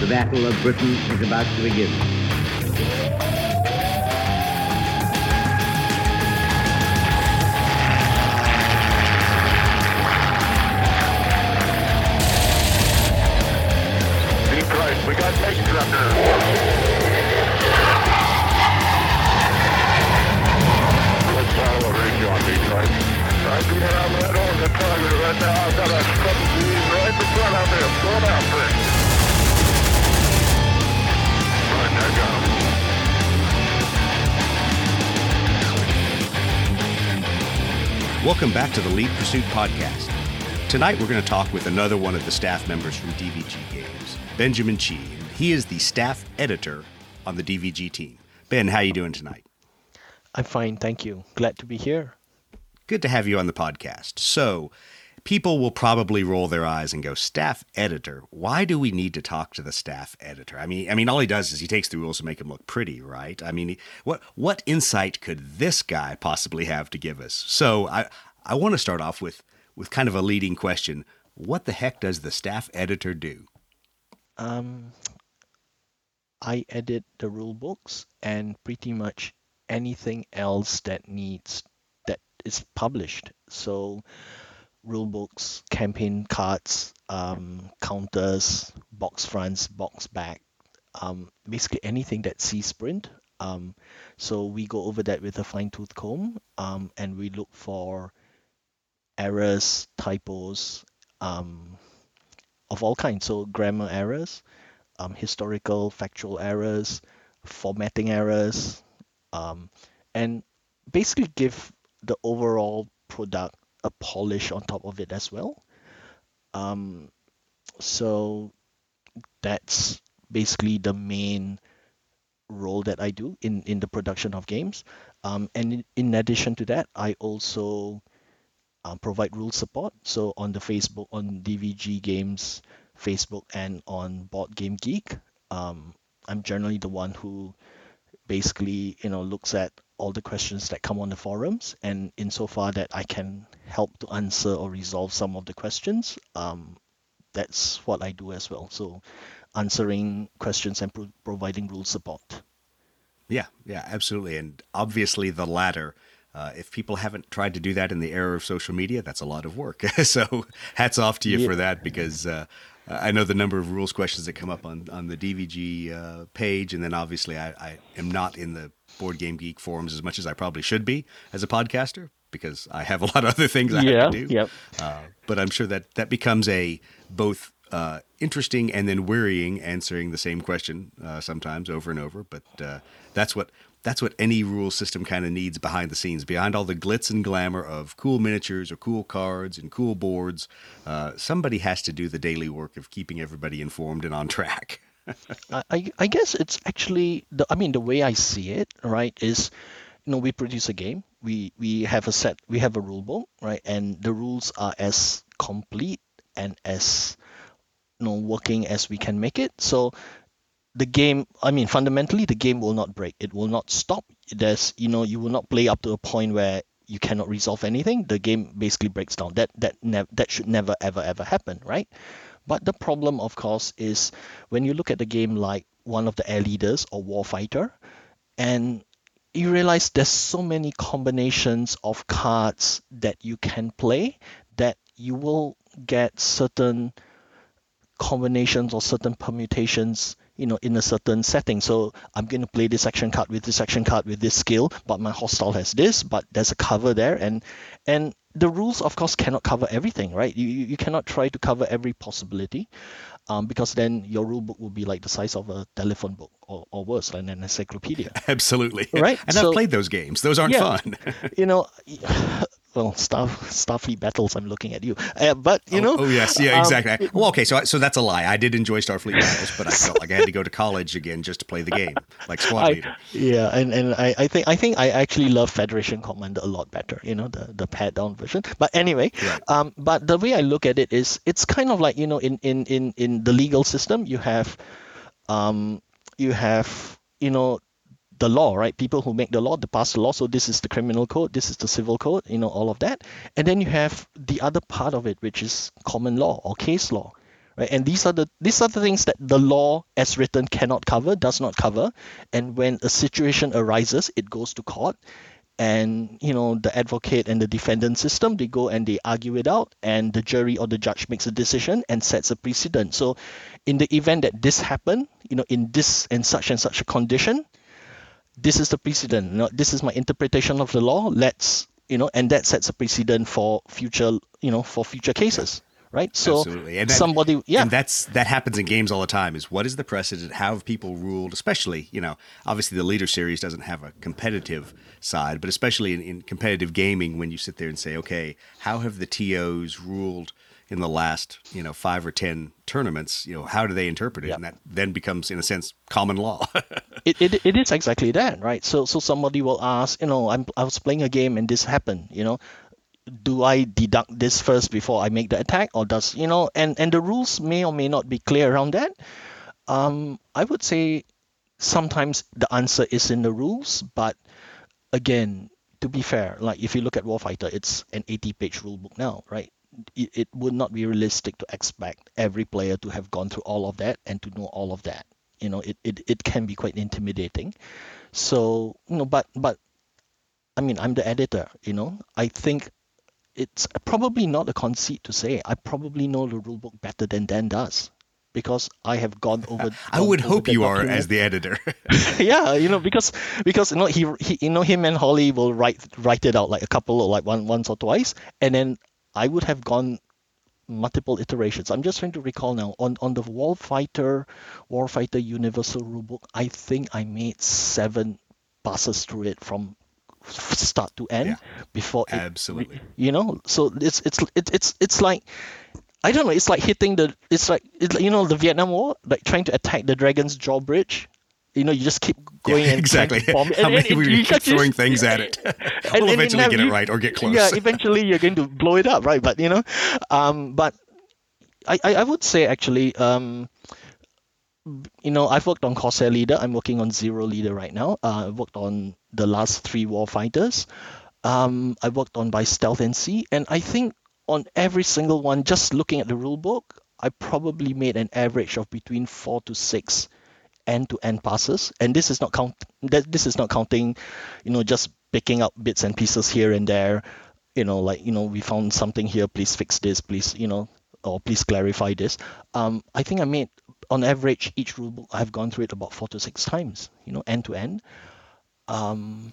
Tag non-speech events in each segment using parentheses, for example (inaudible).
The Battle of Britain is about to begin. Deep right, we got tanks up there. Let's follow a range on Detroit. I'm coming around that on the target right now. I've got a couple of right in front of me. I'm going out for it. Right, I got him. Welcome back to the Lead Pursuit Podcast. Tonight we're going to talk with another one of the staff members from DVG Games, Benjamin Chi. and He is the staff editor on the DVG team. Ben, how are you doing tonight? I'm fine, thank you. Glad to be here. Good to have you on the podcast. So, people will probably roll their eyes and go, "Staff editor? Why do we need to talk to the staff editor?" I mean, I mean, all he does is he takes the rules to make them look pretty, right? I mean, what what insight could this guy possibly have to give us? So, I I want to start off with with kind of a leading question: What the heck does the staff editor do? Um, I edit the rule books and pretty much anything else that needs that is published. So, rule books, campaign cards, um, counters, box fronts, box back, um, basically anything that sees print. Um, so we go over that with a fine tooth comb, um, and we look for errors, typos, um, of all kinds. So grammar errors, um, historical, factual errors, formatting errors, um, and basically give the overall product a polish on top of it as well. Um, so that's basically the main role that I do in, in the production of games. Um, and in, addition to that, I also um, provide rule support. So on the Facebook, on DVG Games Facebook, and on Board Game Geek, um, I'm generally the one who basically you know looks at all the questions that come on the forums, and insofar that I can help to answer or resolve some of the questions, um, that's what I do as well. So answering questions and pro- providing rule support. Yeah, yeah, absolutely, and obviously the latter. Uh, if people haven't tried to do that in the era of social media, that's a lot of work. (laughs) so hats off to you Yeah. for that because uh, I know the number of rules questions that come up on, on the DVG uh, page. And then obviously, I, I am not in the Board Game Geek forums as much as I probably should be as a podcaster because I have a lot of other things I Yeah, have to do. yep. Uh, but I'm sure that that becomes a both uh, interesting and then wearying answering the same question uh, sometimes over and over. But uh, that's what that's what any rule system kind of needs behind the scenes, behind all the glitz and glamour of cool miniatures or cool cards and cool boards. Uh, somebody has to do the daily work of keeping everybody informed and on track. (laughs) I, I guess it's actually the I mean the way I see it right is you know we produce a game we we have a set we have a rule book right and the rules are as complete and as you know working as we can make it so the game I mean fundamentally the game will not break. It will not stop. There's you know you will not play up to a point where you cannot resolve anything. The game basically breaks down. That that nev- that should never ever ever happen right? But the problem, of course, is when you look at the game like one of the air leaders or warfighter, and you realize there's so many combinations of cards that you can play that you will get certain combinations or certain permutations you know in a certain setting so i'm going to play this action card with this action card with this skill but my hostile has this but there's a cover there and and the rules of course cannot cover everything right you you cannot try to cover every possibility um, because then your rule book will be like the size of a telephone book or, or worse like an encyclopedia (laughs) Absolutely. Right, And so- I've played those games. Those aren't Yeah. fun. (laughs) you know well Star Starfleet battles I'm looking at you uh, but you know oh, yes, yeah, um, exactly. well, okay, so so that's a lie. I did enjoy Starfleet battles, but I felt like I had to go to college again just to play the game, like Squad (laughs) I, Leader. yeah, and, and I, I think I think I actually love Federation Commander a lot better, you know, the, the pared down version. But anyway, Right. um, but the way I look at it is it's kind of like, you know, in, in, in, in the legal system you have um you have, you know, the law, right? People who make the law, they pass the law. So this is the criminal code, this is the civil code, you know, all of that. And then you have the other part of it, which is common law or case law, right? And these are the these are the things that the law as written cannot cover, does not cover. And when a situation arises, it goes to court, and you know the advocate and the defendant system they go and they argue it out, and the jury or the judge makes a decision and sets a precedent. So, in the event that this happened, you know, in this and such and such a condition, this is the precedent. You know, this is my interpretation of the law. Let's you know, and that sets a precedent for future, you know, for future cases right? So Absolutely. And that, somebody, yeah, and that's that happens in games all the time. Is what is the precedent? How have people ruled? Especially, you know, obviously the leader series doesn't have a competitive side, but especially in, in competitive gaming, when you sit there and say, okay, how have the TOs ruled? In the last, you know, five or ten tournaments, you know, how do they interpret it? Yep. And that then becomes, in a sense, common law. (laughs) it, it, it is exactly that, right? So so somebody will ask, you know, I'm I was playing a game and this happened, you know, do I deduct this first before I make the attack, or does you know? And and the rules may or may not be clear around that. Um, I would say sometimes the answer is in the rules, but again, to be fair, like if you look at Warfighter, it's an 80-page rule book now, right? It, it would not be realistic to expect every player to have gone through all of that and to know all of that. You know, it, it, it can be quite intimidating. So, you know, but but I mean, I'm the editor, you know. I think it's probably not a conceit to say I probably know the rulebook better than Dan does because I have gone over. I would over hope you are as the editor. (laughs) (laughs) yeah, you know, because because you know he, he you know him and Holly will write write it out like a couple or like one once or twice, and then I would have gone multiple iterations. I'm just trying to recall now on on the Warfighter Warfighter Universal Rulebook. I think I made seven passes through it from start to end Yeah, before it, absolutely. you know so it's it's it, it's it's like I don't know. It's like hitting the. It's like it's like, you know the Vietnam War, like trying to attack the Dragon's Jaw bridge. You know, you just keep going Yeah, and exactly. (laughs) How and- many and we keep just- throwing things at it? (laughs) and- we'll eventually get it you- right or get close. Yeah, eventually you're going to blow it up, right? But you know, um, but I, I, I would say actually, um, you know, I've worked on Corsair Leader. I'm working on Zero Leader right now. Uh, I've worked on the last three war fighters. Um, I worked on by Stealth and Sea, and I think on every single one, just looking at the rule book, I probably made an average of between four to six end-to-end passes, and this is not count. That this is not counting, you know, just picking up bits and pieces here and there. You know, like you know, we found something here. Please fix this. Please, you know, or please clarify this. Um, I think I made on average each rulebook I've gone through it about four to six times. You know, end to end. Um,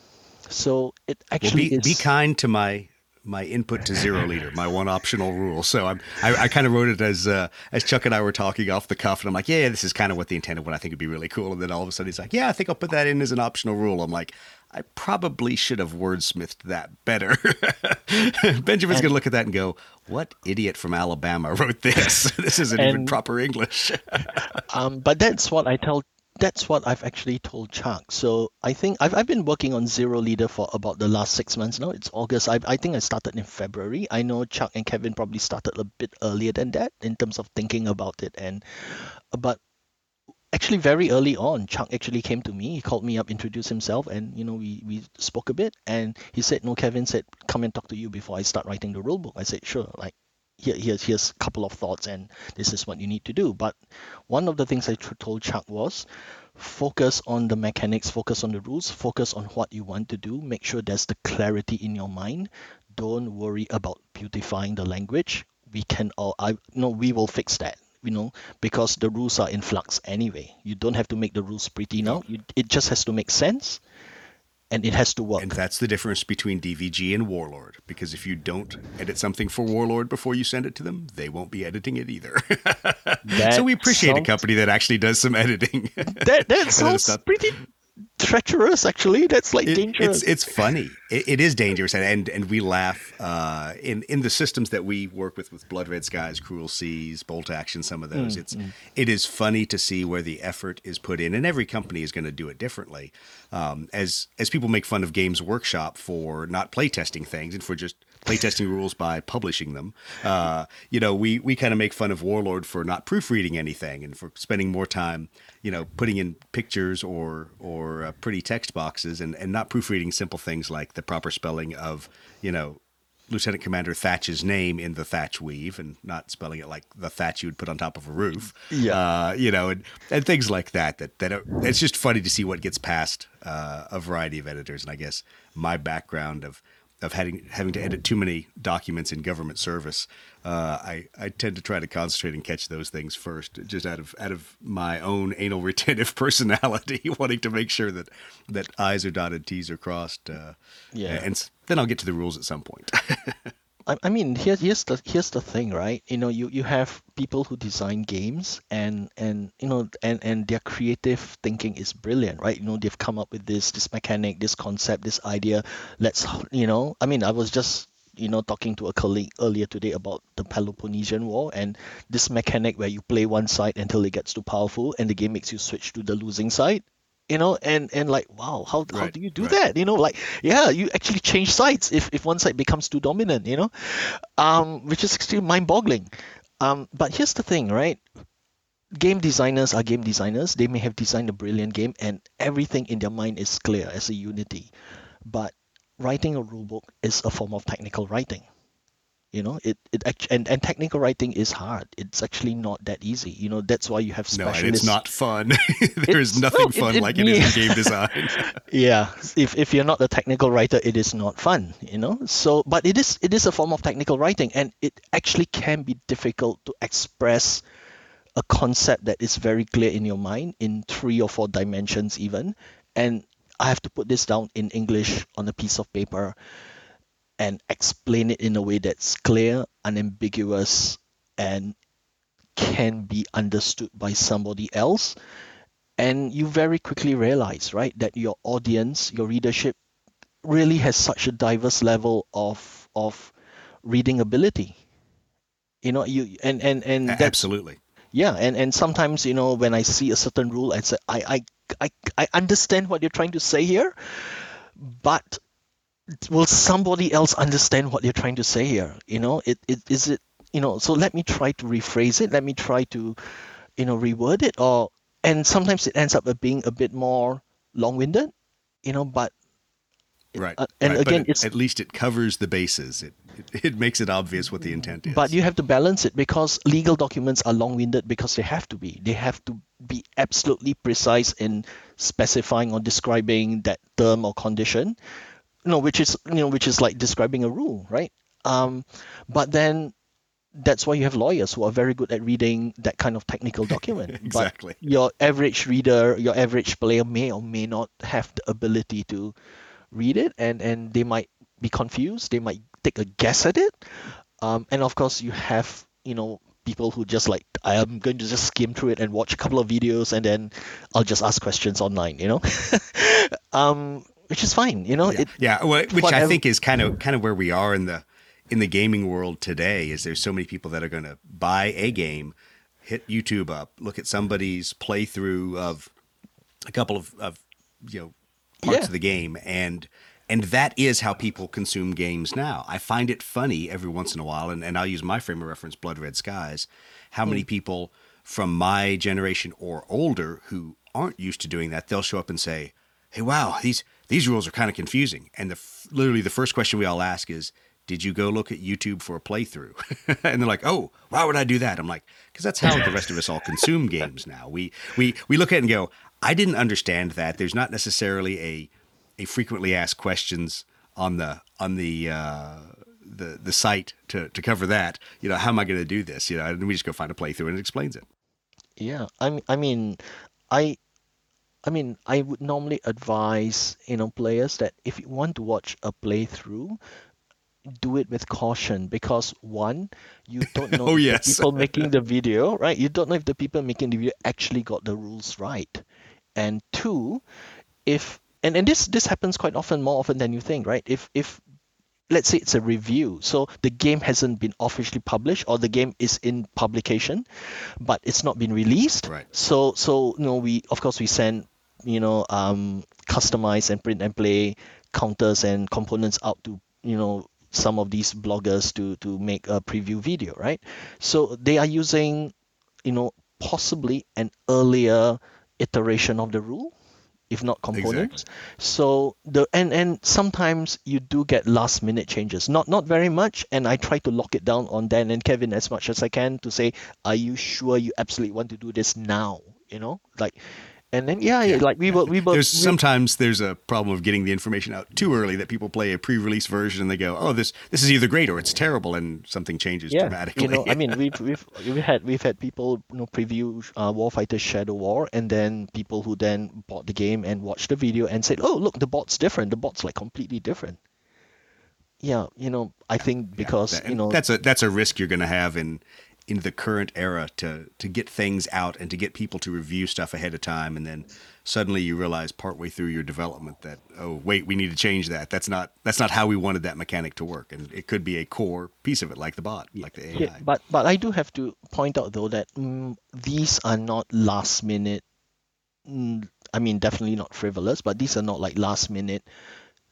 so it Well, actually be, is. be kind to my my input to zero leader, my one optional rule. So I'm, I, I kind of wrote it as uh, as Chuck and I were talking off the cuff, and I'm like, yeah, this is kind of what the intended one I think would be really cool. And then all of a sudden he's like, yeah, I think I'll put that in as an optional rule. I'm like, I probably should have wordsmithed that better. (laughs) Benjamin's going to look at that and go, what idiot from Alabama wrote this? (laughs) this isn't even proper English. (laughs) Um, but that's what I tell. That's what I've actually told Chuck. So I think I've, I've been working on Zero Leader for about the last six months now. It's August. I, I think I started in February. I know Chuck and Kevin probably started a bit earlier than that in terms of thinking about it. And but actually very early on, Chuck actually came to me. He called me up, introduced himself, and you know we we spoke a bit. And he said, "No, Kevin said come and talk to you before I start writing the rule book." I said, "Sure." Like here, here's here's a couple of thoughts, and this is what you need to do. But one of the things I told Chuck was focus on the mechanics, focus on the rules, focus on what you want to do. Make sure there's the clarity in your mind. Don't worry about beautifying the language. We can all, I no, we will fix that. You know, because the rules are in flux anyway. You don't have to make the rules pretty now. You, it just has to make sense, and it has to work. And that's the difference between DVG and Warlord. Because if you don't edit something for Warlord before you send it to them, they won't be editing it either. (laughs) so we appreciate a company that actually does some editing. (laughs) that that sounds pretty treacherous. Actually, that's like It- dangerous. it's it's funny. It, it is dangerous, and and, and we laugh uh, in in the systems that we work with with Blood Red Skies, Cruel Seas, Bolt Action. Some of those. it's it is funny to see where the effort is put in, and every company is going to do it differently. Um, as as people make fun of Games Workshop for not playtesting things and for just playtesting rules by publishing them. Uh, you know, we we kind of make fun of Warlord for not proofreading anything and for spending more time, you know, putting in pictures or or uh, pretty text boxes and and not proofreading simple things like the proper spelling of, you know, Lieutenant Commander Thatch's name in the Thatch weave and not spelling it like the thatch you would put on top of a roof. Yeah. Uh, you know, and, and things like that. That that are, it's just funny to see what gets past uh, a variety of editors. And I guess my background of of having having to edit too many documents in government service, uh, I I tend to try to concentrate and catch those things first, just out of out of my own anal (laughs) retentive personality, (laughs) wanting to make sure that that I's are dotted, T's are crossed. Uh, Yeah. and then I'll get to the rules at some point. (laughs) I, I mean, here's here's the here's the thing, right? You know, you, you have people who design games, and and you know, and and their creative thinking is brilliant, right? You know, they've come up with this this mechanic, this concept, this idea. Let's, you know, I mean, I was just you know talking to a colleague earlier today about the Peloponnesian War and this mechanic where you play one side until it gets too powerful, and the game makes you switch to the losing side. You know, and and like, wow, how how do you do right. that? You know, like, yeah, you actually change sides if if one side becomes too dominant. You know, um, which is extremely mind-boggling. Um, but here's the thing, right? Game designers are game designers. They may have designed a brilliant game, and everything in their mind is clear as a unity. But writing a rulebook is a form of technical writing. You know, it it act- and and technical writing is hard. It's actually not that easy. You know, that's why you have no, specialists. and it's not fun. (laughs) There's It's- nothing fun it like it is may- in game design. (laughs) (laughs) yeah if, if you're not a technical writer it is not fun you know so but it is it is a form of technical writing and it actually can be difficult to express a concept that is very clear in your mind in three or four dimensions even and i have to put this down in english on a piece of paper and explain it in a way that's clear unambiguous and can be understood by somebody else and you very quickly realize right that your audience your readership really has such a diverse level of of reading ability you know you and and and that, Absolutely. yeah and and sometimes you know when i see a certain rule i say i i i, I understand what you're trying to say here but will somebody else understand what you're trying to say here you know it, it is it you know so let me try to rephrase it let me try to you know reword it or and sometimes it ends up being a bit more long-winded you know but Right. Uh, and right. Again, it- at least it covers the bases. It, it it makes it obvious what the intent is. But you have to balance it because legal documents are long-winded because they have to be. They have to be absolutely precise in specifying or describing that term or condition. You know, which is you know, which is like describing a rule, right? Um, but then that's why you have lawyers who are very good at reading that kind of technical (laughs) document. Exactly. But your average reader, your average player may or may not have the ability to read it and, and they might be confused. They might take a guess at it. Um, and of course you have, you know, people who just like I am going to just skim through it and watch a couple of videos and then I'll just ask questions online, you know? (laughs) um, which is fine, you know. yeah, It, yeah well, which I think is kind of kind of where we are in the in the gaming world today. Is there's so many people that are going to buy a game, hit YouTube up, look at somebody's playthrough of a couple of, of you know parts Yeah. of the game and and that is how people consume games now. I find it funny every once in a while, and, and I'll use my frame of reference, Blood Red Skies, how many mm. people from my generation or older who aren't used to doing that, they'll show up and say, "Hey, wow, these these rules are kind of confusing." And the f- literally the first question we all ask is, "Did you go look at YouTube for a playthrough?" (laughs) and they're like, "Oh, why would I do that?" I'm like, "Because that's how the rest of us all consume (laughs) games now. We we we look at it and go, I didn't understand that. There's not necessarily a a frequently asked questions on the on the uh, the the site to to cover that. You know, how am I going to do this? You know, and we just go find a playthrough and it explains it. Yeah, I mean, I mean, I, I mean, I would normally advise you know players that if you want to watch a playthrough, do it with caution because one, you don't (laughs) know Oh, if yes. the people (laughs) making the video, right? You don't know if the people making the video actually got the rules right, and two, if and and this this happens quite often, more often than you think, right? If if let's say it's a review so the game hasn't been officially published or the game is in publication but it's not been released Right. so so you know we of course we send you know um customize and print and play counters and components out to you know some of these bloggers to to make a preview video right so they are using you know possibly an earlier iteration of the rule if not components. So the and and sometimes you do get last minute changes. Not not very much, and I try to lock it down on Dan and Kevin as much as I can to say, are you sure you absolutely want to do this now? You know, like and then yeah, yeah. like we both we were there's we, sometimes there's a problem of getting the information out too early that people play a pre-release version and they go oh this this is either great or it's terrible and something changes yeah, dramatically. you know i mean (laughs) we've we've we've had we've had people you know preview uh, warfighter shadow war and then people who then bought the game and watched the video and said oh look the bot's different. The bot's like completely different. Yeah you know i think because Yeah, that- you know that's a that's a risk you're going to have in in the current era to to get things out and to get people to review stuff ahead of time and then suddenly you realize partway through your development that oh wait we need to change that that's not that's not how we wanted that mechanic to work and it could be a core piece of it like the bot like the AI Yeah, but but I do have to point out though that mm, these are not last minute. Mm, I mean, definitely not frivolous, but these are not like last minute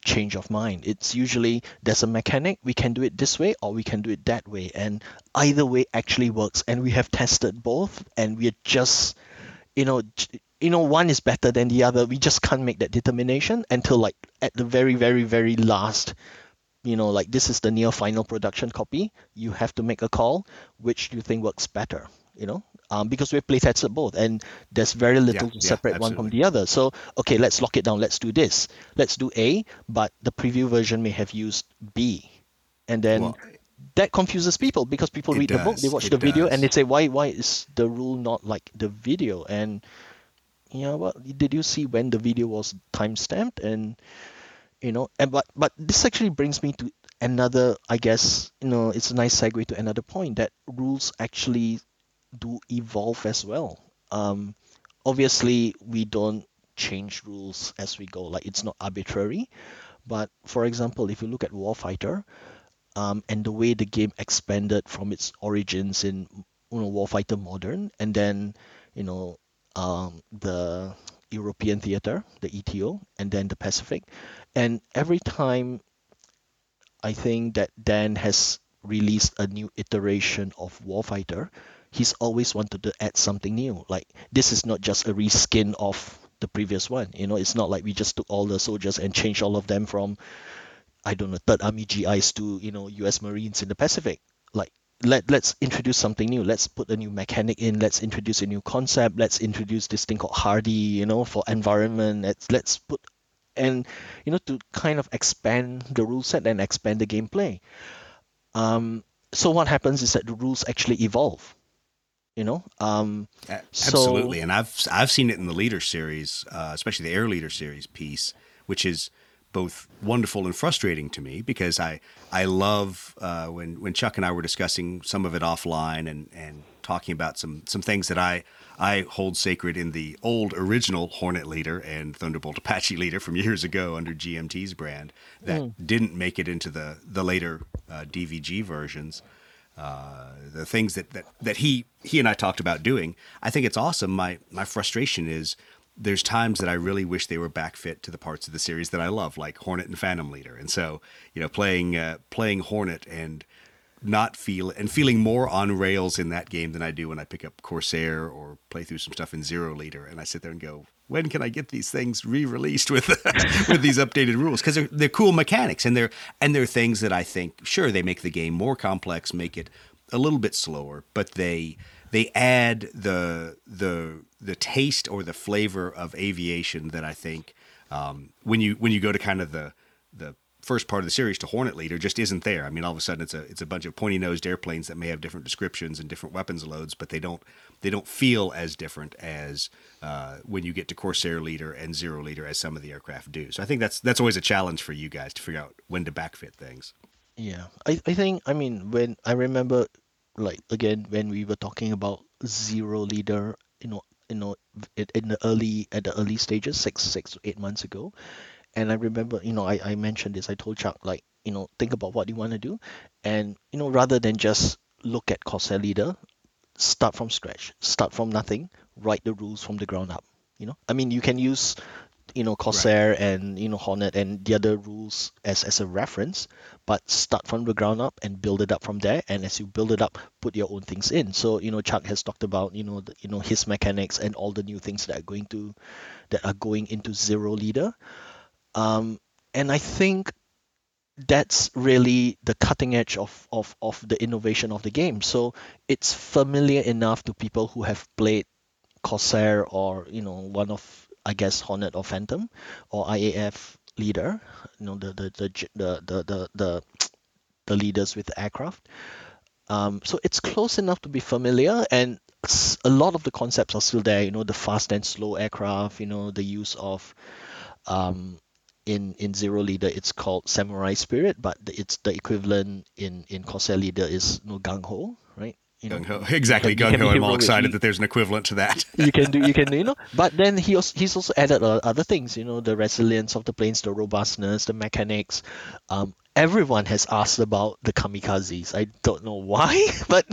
change of mind. It's usually there's a mechanic, we can do it this way or we can do it that way, and either way actually works. And we have tested both, and we're just, you know, you know, one is better than the other. We just can't make that determination until like at the very, very, very last you know, like this is the near final production copy, you have to make a call which you think works better, you know, um, because we've play tested both and there's very little to yeah, separate one from the other. So, okay, let's lock it down. Let's do this. Let's do A, but the preview version may have used B. And then Well, that confuses people because people read the book, they watch the video, and they say, why, why is the rule not like the video? And you know what? Did you see when the video was time stamped? And you know, and but but this actually brings me to another. I guess you know, it's a nice segue to another point that rules actually do evolve as well. Um, obviously, we don't change rules as we go. Like it's not arbitrary. But for example, if you look at Warfighter, um, and the way the game expanded from its origins in you know Warfighter Modern, and then you know um, the European theater, the ETO, and then the Pacific, and every time I think that Dan has released a new iteration of Warfighter, he's always wanted to add something new. Like this is not just a reskin of the previous one. You know, it's not like we just took all the soldiers and changed all of them from I don't know, Third Army GIs to you know U.S. Marines in the Pacific. Like let let's introduce something new. Let's put a new mechanic in. Let's introduce a new concept. Let's introduce this thing called Hardy, you know, for environment. Let's let's put and you know to kind of expand the rule set and expand the gameplay. Um, so what happens is that the rules actually evolve. You know, um, A- So- Absolutely, and I've I've seen it in the leader series, uh, especially the air leader series piece, which is both wonderful and frustrating to me because I I love uh, when when Chuck and I were discussing some of it offline and and talking about some some things that I I hold sacred in the old original Hornet leader and Thunderbolt Apache (laughs) leader from years ago under GMT's brand that didn't make it into the the later uh, DVG versions uh, the things that, that that he he and I talked about doing. I think it's awesome. My my frustration is there's times that I really wish they were back fit to the parts of the series that I love, like Hornet and Phantom Leader. And so, you know, playing uh, playing Hornet and not feel and feeling more on rails in that game than I do when I pick up Corsair or play through some stuff in Zero Leader, and I sit there and go, when can I get these things re-released with (laughs) with these updated rules? Because they're they're cool mechanics and they're and they're things that I think sure they make the game more complex, make it a little bit slower, but they they add the the the taste or the flavor of aviation that I think um, when you when you go to kind of the the first part of the series to Hornet Leader just isn't there. I mean, all of a sudden it's a it's a bunch of pointy nosed airplanes that may have different descriptions and different weapons loads, but they don't they don't feel as different as uh, when you get to Corsair Leader and Zero Leader as some of the aircraft do. So I think that's that's always a challenge for you guys to figure out when to backfit things. Yeah, I, I think I mean when I remember like again when we were talking about zero leader, you know, you know, in, the early at the early stages, six six eight months ago, and I remember you know I, I mentioned this. I told Chuck like you know think about what you want to do, and you know rather than just look at Corsair leader, start from scratch, start from nothing, write the rules from the ground up. You know, I mean you can use you know Corsair and you know Hornet and the other rules as as a reference, but start from the ground up and build it up from there. And as you build it up, put your own things in. So you know Chuck has talked about you know the, you know his mechanics and all the new things that are going to that are going into Zero Leader. Um, and I think that's really the cutting edge of, of, of the innovation of the game. So it's familiar enough to people who have played Corsair or you know one of I guess Hornet or Phantom or IAF leader, you know the the the the the the, the, the leaders with the aircraft. Um, so it's close enough to be familiar, and a lot of the concepts are still there. You know, the fast and slow aircraft. You know, the use of um, in in Zero Leader it's called Samurai Spirit, but it's the equivalent in in Corsair Leader is you know, Gung Ho, right? You know, Gung Ho, exactly. Gung Ho. I'm all excited that there's an equivalent to that. (laughs) you can do, you can, you know. (laughs) But then he also, he's also added other things, you know, the resilience of the planes, the robustness, the mechanics. Um, everyone has asked about the kamikazes. I don't know why, (laughs) but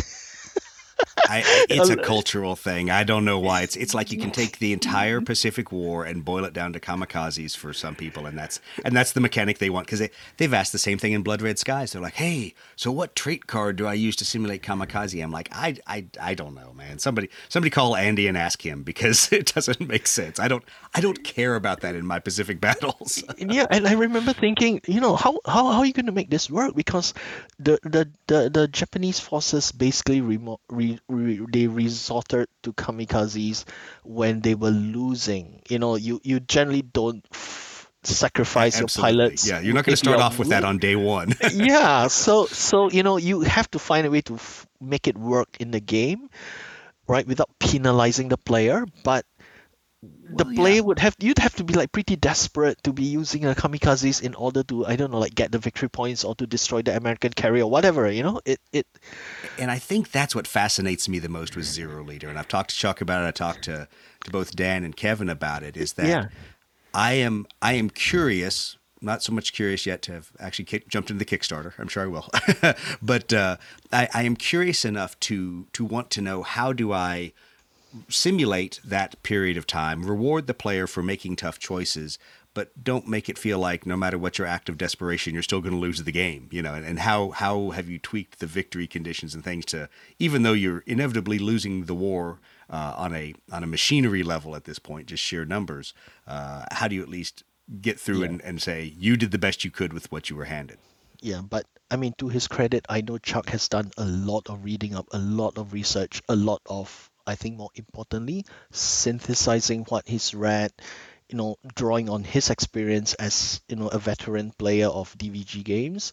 I, it's a (laughs) cultural thing. I don't know why. It's it's like you can take the entire mm-hmm. Pacific War and boil it down to kamikazes for some people, and that's and that's the mechanic they want because they they've asked the same thing in Blood Red Skies. They're like, hey, so what trait card do I use to simulate kamikaze? I'm like, I I, I don't know, man. Somebody somebody call Andy and ask him because (laughs) it doesn't make sense. I don't I don't care about that in my Pacific battles. (laughs) yeah, and I remember thinking, you know, how how, how are you going to make this work? Because the the the, the Japanese forces basically remo- re, re, they resorted to kamikazes when they were losing. You know, you you generally don't f- sacrifice Absolutely. your pilots. Yeah, you're not going to start off with that on day one. (laughs) yeah, so so you know you have to find a way to f- make it work in the game, right, without penalizing the player, but the Well, player yeah. would have you'd have to be like pretty desperate to be using a kamikazes in order to I don't know like get the victory points or to destroy the American carrier or whatever you know it it and I think that's what fascinates me the most with Zero Leader. And I've talked to Chuck about it. I talked to, to both Dan and Kevin about it. Is that Yeah. I am I am curious. Not so much curious yet to have actually kick, jumped into the Kickstarter. I'm sure I will, (laughs) but uh, I, I am curious enough to to want to know how do I simulate that period of time, reward the player for making tough choices, but don't make it feel like no matter what your act of desperation, you're still going to lose the game. You know, and, and how how have you tweaked the victory conditions and things to, even though you're inevitably losing the war uh, on a on a machinery level at this point, just sheer numbers. Uh, how do you at least get through Yeah. and, and say you did the best you could with what you were handed? yeah but I mean to his credit I know Chuck has done a lot of reading up a lot of research a lot of I think more importantly synthesizing what he's read you know drawing on his experience as you know a veteran player of DVG games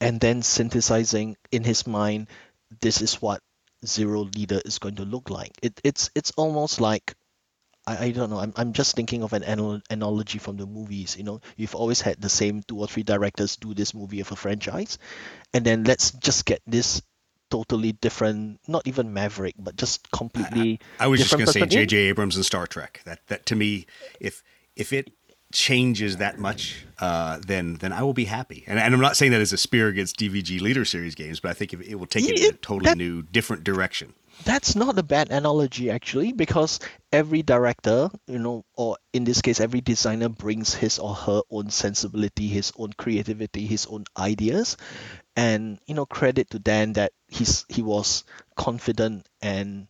and then synthesizing in his mind this is what zero leader is going to look like. It, it's it's almost like I, I don't know I'm, I'm just thinking of an anal- analogy from the movies you know? You've always had the same two or three directors do this movie of a franchise and then let's just get this totally different not even maverick but just completely I was just going to say. J.J. Abrams and Star Trek. That that to me, if if it changes that much, uh, then then I will be happy. And, and I'm not saying that as a spear against DVG Leader Series games, but I think if it will take it in a totally that- new, different direction. That's not a bad analogy actually, because every director, you know, or in this case, every designer brings his or her own sensibility, his own creativity, his own ideas, and you know, credit to Dan that he's he was confident and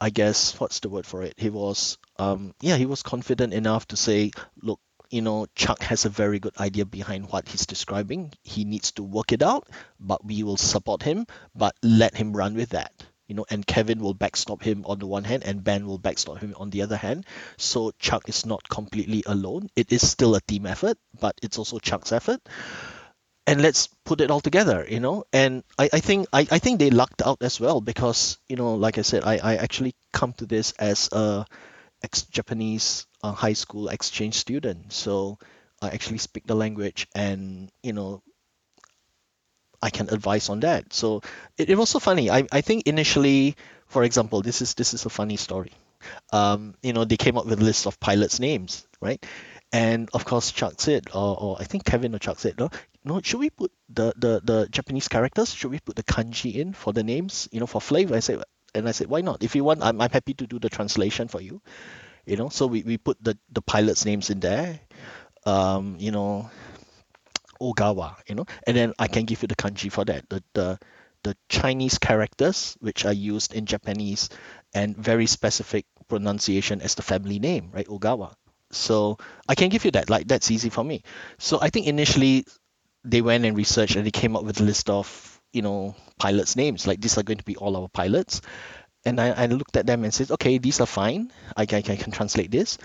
I guess what's the word for it? He was, um, yeah, he was confident enough to say, look, you know, Chuck has a very good idea behind what he's describing. He needs to work it out, but we will support him, but let him run with that. You know, and Kevin will backstop him on the one hand, and Ben will backstop him on the other hand. So Chuck is not completely alone. It is still a team effort, but it's also Chuck's effort and let's put it all together you know and i, I think I, I think they lucked out as well because you know like i said i, I actually come to this as a ex japanese uh, high school exchange student so i actually speak the language and you know i can advise on that so it, it was so funny I, I think initially for example this is this is a funny story um, you know they came up with a list of pilots names right and of course Chuck said, or, or I think Kevin or Chuck said, no, no, should we put the, the, the Japanese characters? Should we put the kanji in for the names? You know, for flavor. I said, and I said, why not? If you want, I'm, I'm happy to do the translation for you. You know, so we, we put the, the pilots' names in there. Um, you know, Ogawa, you know, and then I can give you the kanji for that. The the the Chinese characters which are used in Japanese and very specific pronunciation as the family name, right? Ogawa. So I can give you that. Like that's easy for me. So I think initially they went and researched and they came up with a list of you know pilots' names. Like these are going to be all our pilots. And I, I looked at them and said, okay, these are fine. I can, I can translate this.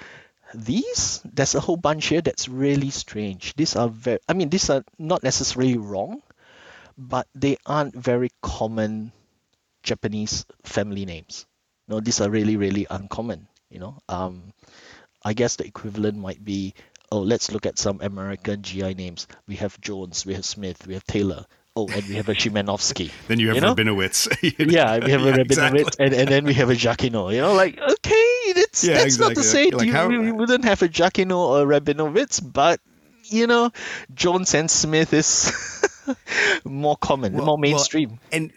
These, there's a whole bunch here that's really strange. These are very, I mean, these are not necessarily wrong, but they aren't very common Japanese family names. No, these are really, really uncommon. You know, um, I guess the equivalent might be, oh, let's look at some American GI names. We have Jones, we have Smith, we have Taylor. Oh, and we have a (laughs) Szymanowski. then you have you know? Rabinowitz. (laughs) Yeah, we have a Yeah, Rabinowitz, exactly. and, and then we have a Jacquino. You know, like okay, that's Yeah, that's not to say. Like you, how- wouldn't have a Jacquino or a Rabinowitz, but you know, Jones and Smith is (laughs) more common, Well- more well, mainstream. and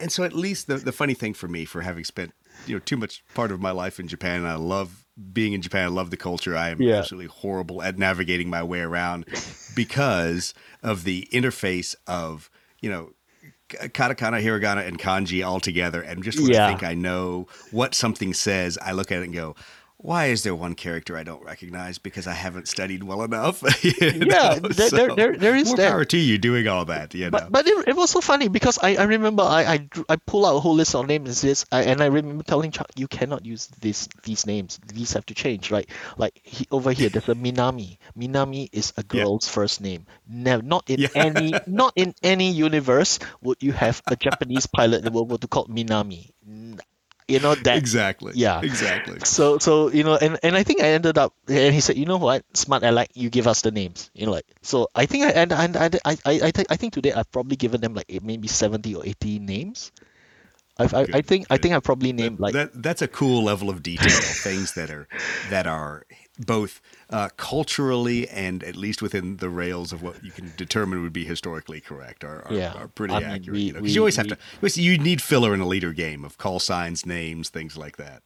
and so at least the the funny thing for me for having spent you know too much part of my life in Japan, and I love being in Japan. I love the culture. I am Yeah. absolutely horrible at navigating my way around because of the interface of you know. Katakana, hiragana, and kanji all together, and just when I think I know what something says, I look at it and go, "Why is there one character I don't recognize? Because I haven't studied well enough." (laughs) Yeah, know? there- there- there- there is more that. power to you doing all that. You know, But but it, it was so funny because I, I remember I I, I pull out a whole list of names and this I, and I remember telling Chuck you cannot use this these names these have to change right like he, over here there's a (laughs) Minami Minami is a Yeah. girl's first name never not in Yeah. any (laughs) not in any universe would you have a Japanese pilot in the World War II called Minami you know that exactly. yeah. exactly. so so you know and, and I think I ended up and he said you know what smart Alec you give us the names you know like so I think I and and I I I, I think I think today I've probably given them like maybe 70 or 80 names I've, I, I think I think I probably named like that that's a cool level of detail. things that are that are both uh, culturally and at least within the rails of what you can determine would be historically correct are, are, Yeah. are pretty I mean, accurate. we- you know, we- you always have to. always- You need filler in a leader game of call signs, names, things like that.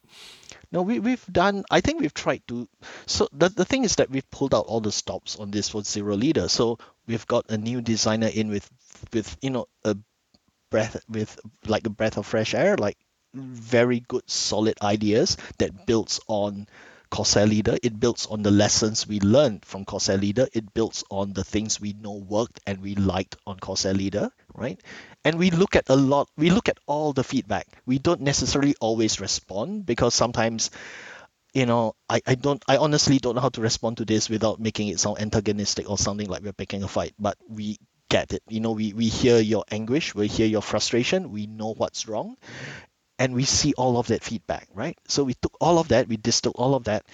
No, we we've done. I think we've tried to. So the the thing is that we've pulled out all the stops on this for zero leader. So we've got a new designer in with with you know a breath with like a breath of fresh air, like very good solid ideas that builds on Corsair Leader. It builds on the lessons we learned from Corsair Leader. It builds on the things we know worked and we liked on Corsair Leader, right? And we look at a lot, we look at all the feedback. We don't necessarily always respond because sometimes, you know, I, I don't, I honestly don't know how to respond to this without making it sound antagonistic or sounding like we're picking a fight. But we get it. You know, we, we hear your anguish, we hear your frustration, we know what's wrong and we see all of that feedback, right? So we took all of that, we distilled all of that,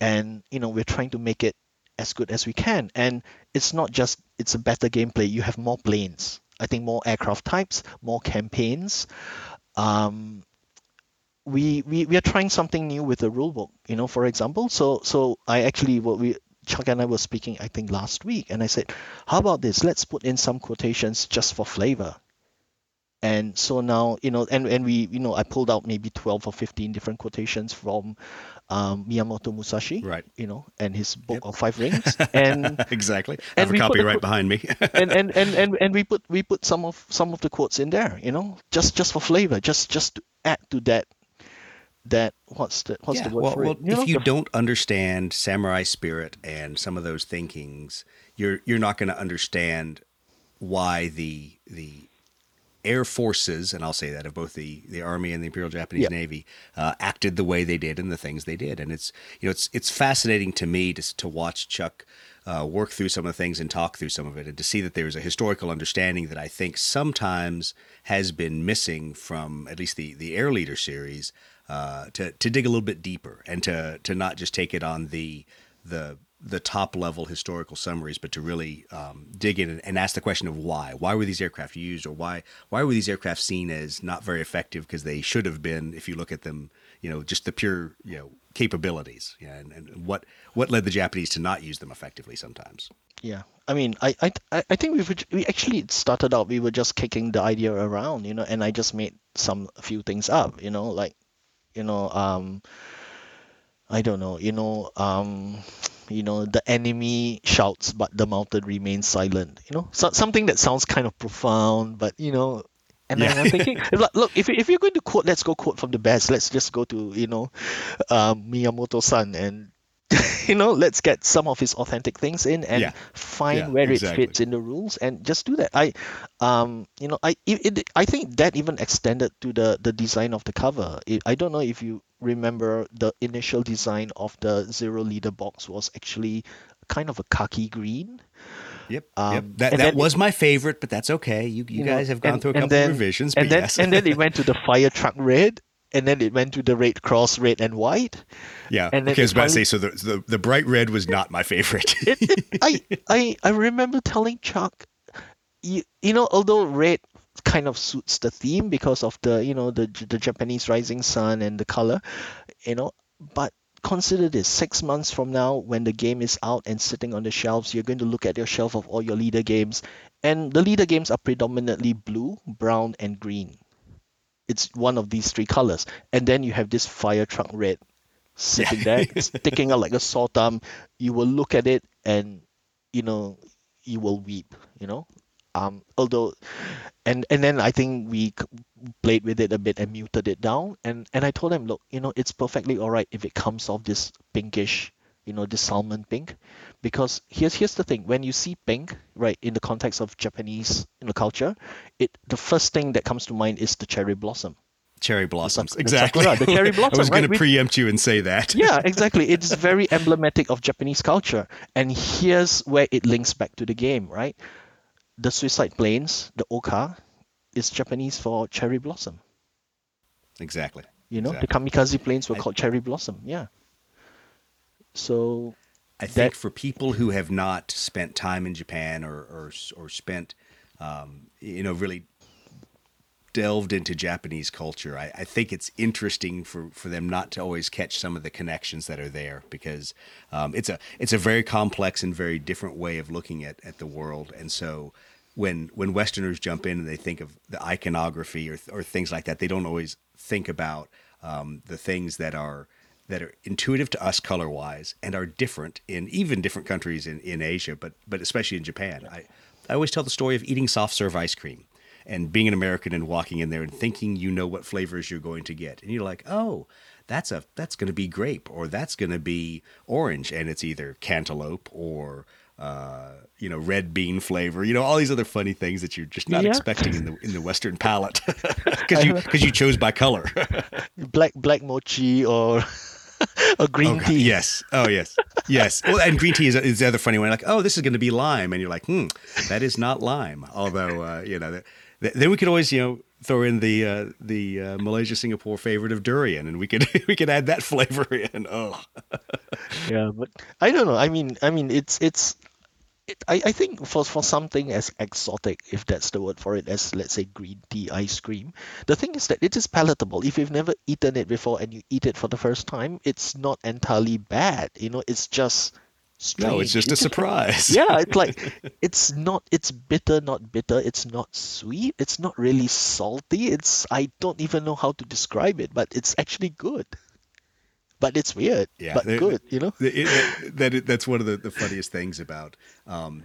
and you know we're trying to make it as good as we can. And it's not just it's a better gameplay. You have more planes. I think more aircraft types, more campaigns. Um, we, we we are trying something new with the rulebook. You know, for example. So so I actually what we Chuck and I were speaking I think last week, and I said, how about this? Let's put in some quotations just for flavor and so now you know and, and we you know i pulled out maybe 12 or 15 different quotations from um, miyamoto musashi Right. you know and his book Yep. of five rings (laughs) and exactly. I have and a copy right behind me. (laughs) and, and, and, and, and we put we put some of some of the quotes in there you know just just for flavor just just to add to that that what's the what's the word well, for well, it if know, you don't understand samurai spirit and some of those thinkings, you're you're not going to understand why the the air forces, and I'll say that of both the, the army and the Imperial Japanese. Navy, uh, acted the way they did and the things they did. And it's you know it's it's fascinating to me to to watch Chuck uh, work through some of the things and talk through some of it, and to see that there's a historical understanding that I think sometimes has been missing from at least the the Air Leader series. Uh, to to dig a little bit deeper and to to not just take it on the the the top level historical summaries, but to really um, dig in and, and ask the question of why. Why were these aircraft used, or why why were these aircraft seen as not very effective because they should have been if you look at them, you know, just the pure you know capabilities, yeah, and, and what what led the Japanese to not use them effectively sometimes. Yeah, I mean, I I I think we we actually started out we were just kicking the idea around, you know, and I just made some few things up, you know, like, you know, um, I don't know, you know, um, you know, the enemy shouts, but the mountain remains silent. You know, so, something that sounds kind of profound, but you know, and Yeah. I'm thinking, (laughs) look, look, if, if you're going to quote, let's go quote from the best. Let's just go to, you know, um, Miyamoto-san and, (laughs) you know, let's get some of his authentic things in and Yeah. find Yeah, where exactly. it fits in the rules and just do that. I, um, you know, I, it, I think that even extended to the the design of the cover. It, I don't know if you remember the initial design of the zero leader box was actually kind of a khaki green. Yep. Um, yep. That that then- was my favorite, but that's okay. You you, you know, guys have gone and- through a couple then- revisions, and but then yes. and then it (laughs) went to the fire truck red, and then it went to the red cross red and white. yeah. and then okay, I was about to say so. The, the the bright red was not my favorite. (laughs) It, it, I, I I remember telling Chuck, you you know, although red kind of suits the theme because of the you know the the Japanese rising sun and the color, you know, but consider this six months from now when the game is out and sitting on the shelves you're going to look at your shelf of all your leader games and the leader games are predominantly blue brown and green it's one of these three colors. And then you have this fire truck red sitting there. Sticking out like a sore thumb you will look at it and you know you will weep you know. Um although and and then i think we played with it a bit and muted it down. And and i told him look you know it's perfectly all right if it comes off this pinkish you know this salmon pink because here's here's the thing when you see pink right in the context of japanese you know, culture it the first thing that comes to mind is the cherry blossom cherry blossoms. the exactly. sakura, the cherry (laughs) blossom I was going right, to preempt you and say that. yeah, (laughs) exactly. It's very emblematic of Japanese culture. And here's where it links back to the game, right? The Suicide planes the Oka, is Japanese for cherry blossom. Exactly. You know, Exactly. the Kamikaze planes were I- called cherry blossom. Yeah. So, I think that- for people who have not spent time in Japan or or, or spent, um, you know, really delved into Japanese culture, I, I think it's interesting for, for them not to always catch some of the connections that are there because um, it's a it's a very complex and very different way of looking at, at the world. And so when when Westerners jump in and they think of the iconography or or things like that, they don't always think about um, the things that are that are intuitive to us color wise and are different in even different countries in, in Asia, but but especially in Japan. I, I always tell the story of eating soft serve ice cream and being an American and walking in there and thinking you know what flavors you're going to get. And you're like, oh, that's a that's gonna be grape or that's gonna be orange and it's either cantaloupe or uh, you know, red bean flavor, you know, all these other funny things that you're just not Yeah. expecting in the in the Western palate (laughs) because you because you chose by color. (laughs) black black mochi or (laughs) or green Oh, tea. Yes. Oh, yes. Yes. Well, and green tea is, is the other funny one. Like, oh, this is going to be lime, and you're like, hmm, that is not lime. Although, uh, you know, th- th- then we could always, you know, throw in the uh, the uh, Malaysia Singapore favorite of durian, and we could (laughs) we could add that flavor in. Oh, yeah but i don't know i mean i mean it's it's it, I, I think for for something as exotic if that's the word for it as let's say green tea ice cream the thing is that it is palatable. If you've never eaten it before and you eat it for the first time it's not entirely bad you know it's just strange no, it's just a (laughs) surprise. yeah it's like (laughs) it's not it's bitter not bitter it's not sweet it's not really salty it's i don't even know how to describe it but it's actually good but it's weird Yeah, but good you know It- it- that, that- that's one of the, the funniest things about um,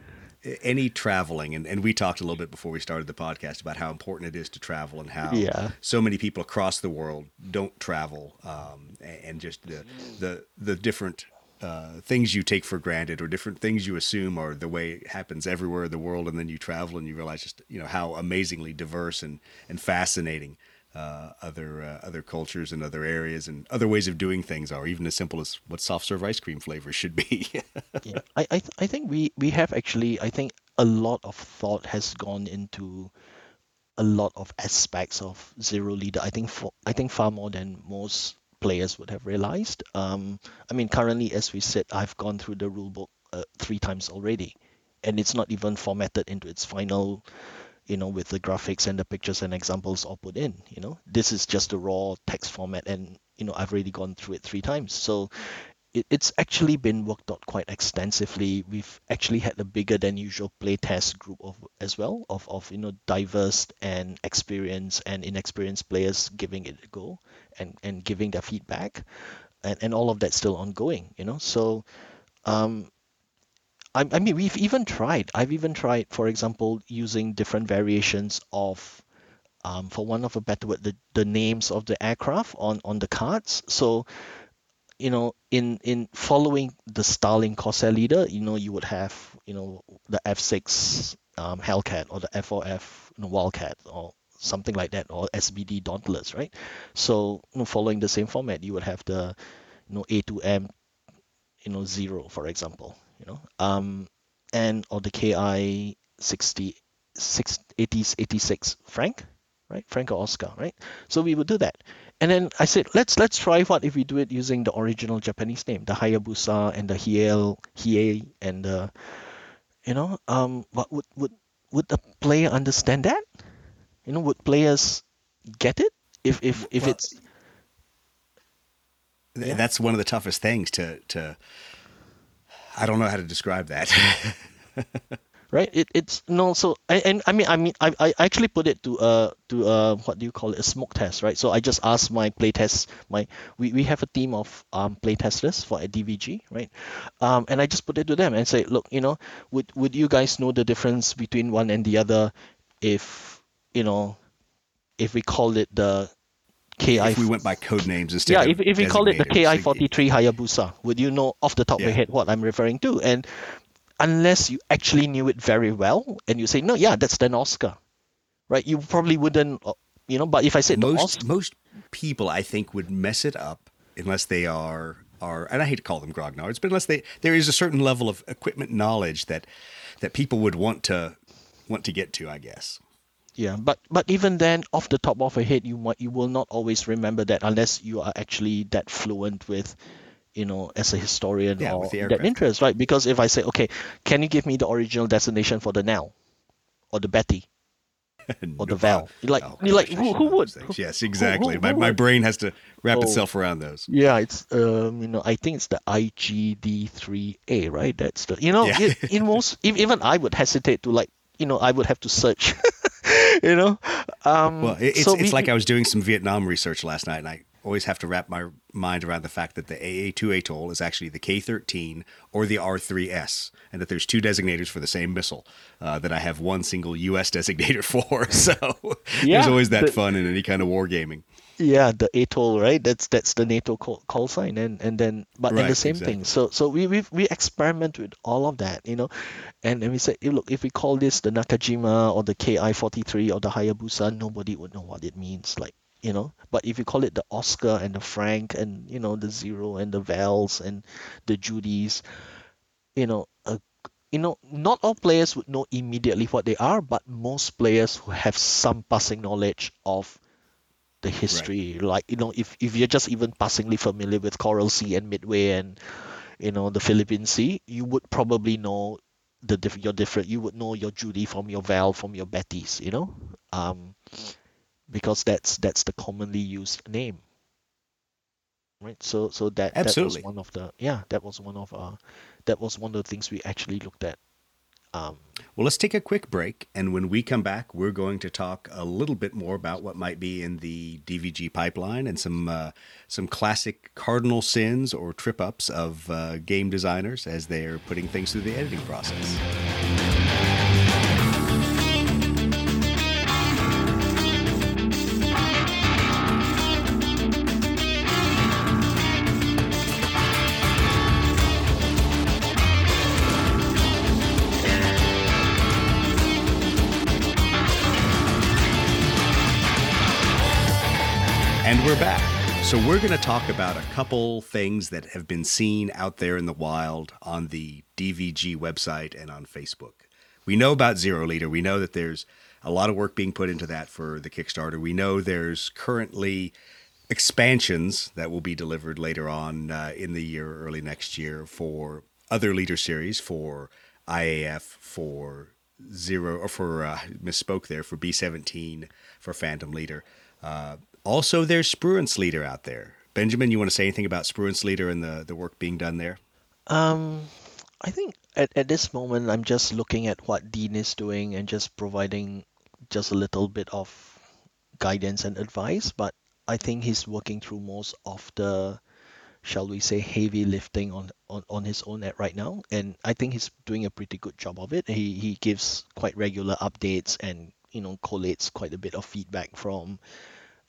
any traveling and, and we talked a little bit before we started the podcast about how important it is to travel and how Yeah. so many people across the world don't travel um, and just the the, the different uh, things you take for granted or different things you assume are the way it happens everywhere in the world and then you travel and you realize just you know how amazingly diverse and, and fascinating uh, other uh, other cultures and other areas and other ways of doing things are even as simple as what soft serve ice cream flavor should be. (laughs) Yeah. I, I th- I think we we have actually I think a lot of thought has gone into a lot of aspects of zero leader. I think for I think far more than most players would have realized. Um I mean currently as we said I've gone through the rule book uh, three times already and it's not even formatted into its final you know with the graphics and the pictures and examples all put in you know this is just a raw text format and you know I've already gone through it three times so it, it's actually been worked out quite extensively. We've actually had a bigger than usual playtest group of as well of, of you know diverse and experienced and inexperienced players giving it a go and, and giving their feedback. and, and all of that's still ongoing, you know. So, um, I, I mean, we've even tried. I've even tried, for example, using different variations of, um, for one of a better word, the, the names of the aircraft on on the cards. So, you know, in in following the Starling Corsair leader, you know, you would have, you know, the F6 um, Hellcat or the F4F you know, Wildcat or something like that, or SBD Dauntless, right? So, you know, following the same format, you would have the, you know, A2M, you know, zero, for example, you know, um, and or the KI 60, 80, 86 Frank, right? Frank or Oscar, right? So we would do that. And then I said, let's let's try what if we do it using the original Japanese name, the Hayabusa and the Hiel, Hiei and the, you know, um, what would would would the player understand that? You know, would players get it if if if Well, it's Th- That's one of the toughest things to to. I don't know how to describe that. (laughs) right? It it's no so I and I mean I mean I, I actually put it to uh to uh what do you call it a smoke test, right? So I just asked my playtest my we, we have a team of um playtesters for a DVG, right? Um and I just put it to them and say, look, you know, would would you guys know the difference between one and the other if you know if we call it the KI if we went by code names instead yeah, of if, if we call it the KI-43 Hayabusa, would you know off the top of your head what I'm referring to? And unless you actually knew it very well, and you say, no, yeah, that's an Oscar, right? You probably wouldn't, uh, you know. But if I said the most Oscar, most people I think would mess it up unless they are are and I hate to call them grognards, but unless they there is a certain level of equipment knowledge that that people would want to want to get to, I guess. Yeah, but but even then, off the top of your head, you might you will not always remember that unless you are actually that fluent with. You know, as a historian Yeah, or that interest, right? Because if I say, okay, can you give me the original destination for the now, or the Betty, (laughs) or the Val? You're like, oh, you're like, gosh, who, who would? Who- Yes, exactly. who- my, my brain has to wrap Oh. itself around those. Yeah, it's um, you know, I think it's the IGD3A, right? That's the, you know, Yeah. it, in most, even I would hesitate to like, you know, I would have to search, (laughs) (laughs) you know. Um, Well, it's, so it's we- like I was doing some Vietnam research last night, and I always have to wrap my mind around the fact that the AA2 atoll is actually the K13 or the R3S, and that there's two designators for the same missile. Uh, that I have one single U.S. (laughs) designator for. (laughs) So Yeah, there's always that the- fun in any kind of wargaming. Yeah, the atoll, right? That's that's the NATO call, call sign, and and then but and the same exactly. thing. So so we we we experiment with all of that, you know, and then we said, "Hey, look, if we call this the Nakajima or the Ki-43 or the Hayabusa, nobody would know what it means, like you know. But if you call it the Oscar and the Frank and you know the Zero and the Vals and the Judys, you know, uh, you know, not all players would know immediately what they are, but most players who have some passing knowledge of the history. Like, you know, if, if you're just even passingly familiar with Coral Sea and Midway and, you know, the Philippine Sea, you would probably know the diff- your different you would know your Judy from your Val from your Bettys, you know? Um because that's that's the commonly used name. Right? So so that, that was one of the yeah, that was one of uh that was one of the things we actually looked at. Um Well, let's take a quick break, and when we come back, we're going to talk a little bit more about what might be in the DVG pipeline and some uh, some classic cardinal sins or trip ups of uh, game designers as they are putting things through the editing process. We're back. So we're going to talk about a couple things that have been seen out there in the wild on the DVG website and on Facebook. We know about Zero Leader. We know that there's a lot of work being put into that for the Kickstarter. We know there's currently expansions that will be delivered later on uh, in the year, early next year, for other leader series, for IAF, for Zero, or for uh, misspoke there, for B17, for Phantom Leader. Uh, also, there's Spruance Leader out there. Benjamin, you want to say anything about Spruance Leader and the, the work being done there? Um, I think at, at this moment, I'm just looking at what Dean is doing and just providing just a little bit of guidance and advice. But I think he's working through most of the shall we say, heavy lifting on, on, on his own at right now. And I think he's doing a pretty good job of it. He, he gives quite regular updates and, you know, collates quite a bit of feedback from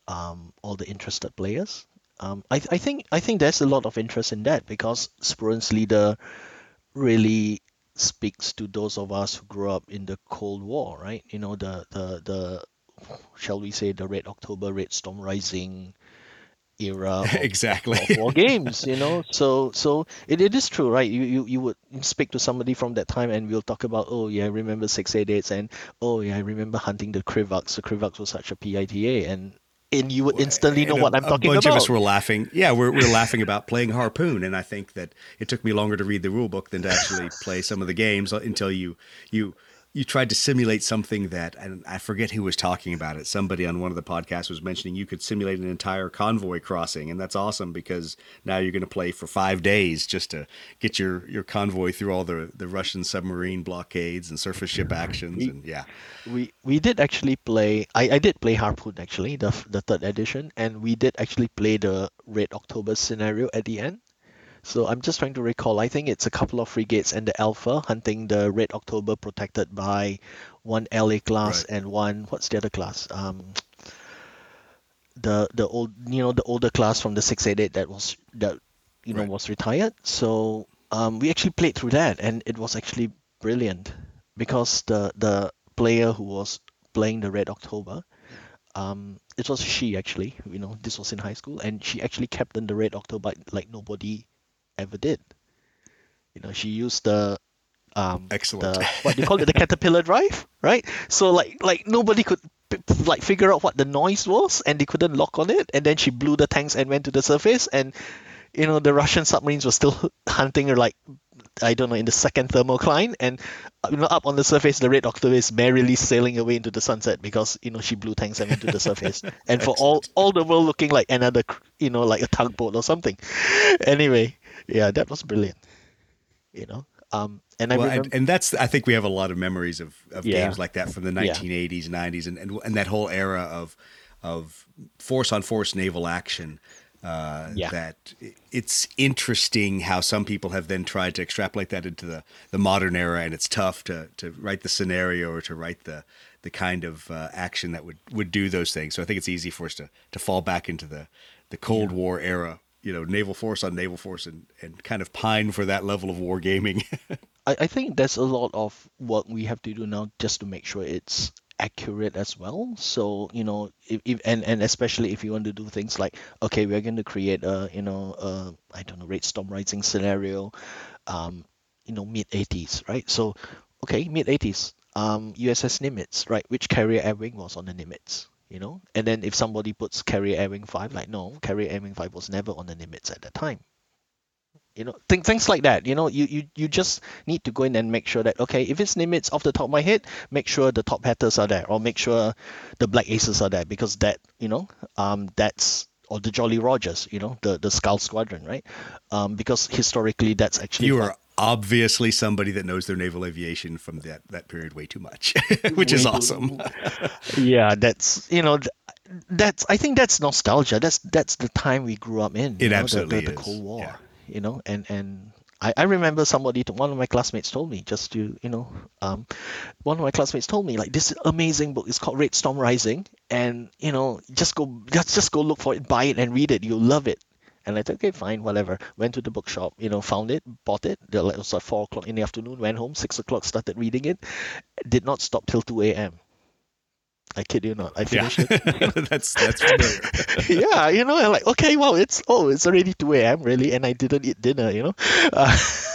um, all the interested players. Um, I, I think I think there's a lot of interest in that because Spruance leader really speaks to those of us who grew up in the Cold War, right? You know, the the the shall we say the Red October, Red Storm Rising era (laughs) of, exactly of war games, you know. (laughs) So so it, it is true, right? You, you you would speak to somebody from that time and we'll talk about, oh yeah, I remember six eight eight and oh yeah, I remember hunting the Krivaks. The Krivaks was such a PITA and and you would instantly know And what I'm talking about. A bunch about. of us were laughing. Yeah, we're, we're laughing about playing Harpoon, and I think that it took me longer to read the rule book than to actually play some of the games until you you you tried to simulate something that and I forget who was talking about it. Somebody on one of the podcasts was mentioning you could simulate an entire convoy crossing, and that's awesome because now you're going to play for five days just to get your your convoy through all the the Russian submarine blockades and surface ship actions, and yeah. we we did actually play I, I did play Harpoon actually the the third edition and we did actually play the Red October scenario at the end. So I'm just trying to recall. I think it's a couple of frigates and the Alpha hunting the Red October protected by one LA class Right. and one what's the other class? Um the the old you know the older class from the 688 that was that you know Right. was retired. So um, we actually played through that and it was actually brilliant because the the player who was playing the Red October, um, it was she actually. You know, this was in high school, and she actually captained the Red October like nobody ever did. You know, she used the um Excellent. the what do you call it the caterpillar drive, right? So like like nobody could like figure out what the noise was, and they couldn't lock on it, and then she blew the tanks and went to the surface, and you know the Russian submarines were still (laughs) hunting her like I don't know in the second thermocline, and you know up on the surface the Red October is merrily sailing away into the sunset because you know she blew tanks and went to the surface, (laughs) and for all all the world looking like another you know like a tugboat or something. (laughs) Anyway, yeah, that was brilliant. You know, um, and I well, remember. and, and that's I think we have a lot of memories of, of Yeah. games like that from the Yeah. 1980s, 90s, and, and and that whole era of of force on force naval action. Uh, Yeah. That it's interesting how some people have then tried to extrapolate that into the, the modern era, and it's tough to to write the scenario or to write the the kind of uh, action that would, would do those things. So I think it's easy for us to to fall back into the the Cold War era, you know, naval force on naval force, and and kind of pine for that level of war gaming. (laughs) I, I think there's a lot of work we have to do now just to make sure it's accurate as well. So you know, if, if and and especially if you want to do things like, okay, we're going to create a you know a I don't know Red Storm Rising scenario, um, you know mid 80s, right? So okay, mid 80s, um, USS Nimitz, right? Which carrier air wing was on the Nimitz? You know, and then if somebody puts carrier air wing five, like no, carrier air wing five was never on the Nimitz at that time. You know think, things like that you know? You, you you just need to go in and make sure that okay if it's Nimitz off the top of my head make sure the top hatters are there or make sure the black aces are there because that you know um that's or the jolly rogers you know the the skull squadron right? Um because historically that's actually you are obviously somebody that knows their naval aviation from that, that period way too much, (laughs) which is awesome. (laughs) yeah that's you know that's i think that's nostalgia. That's that's the time we grew up in It know, absolutely the, the, is, cold war yeah. you know and and I, I remember somebody one of my classmates told me just to you know um one of my classmates told me like this amazing book is called red storm rising and you know just go just just go look for it buy it and read it. You'll love it and I said, okay, fine, whatever. Went to the bookshop, you know, found it, bought it. The- It was like four o'clock in the afternoon. Went home, six o'clock, started reading it. Did not stop till two a.m. I kid you not. I Yeah, finished it. (laughs) that's that's familiar. (laughs) yeah, you know, I'm like, okay, well, it's oh, it's already 2 a.m. really, and I didn't eat dinner, you know. Uh, (laughs)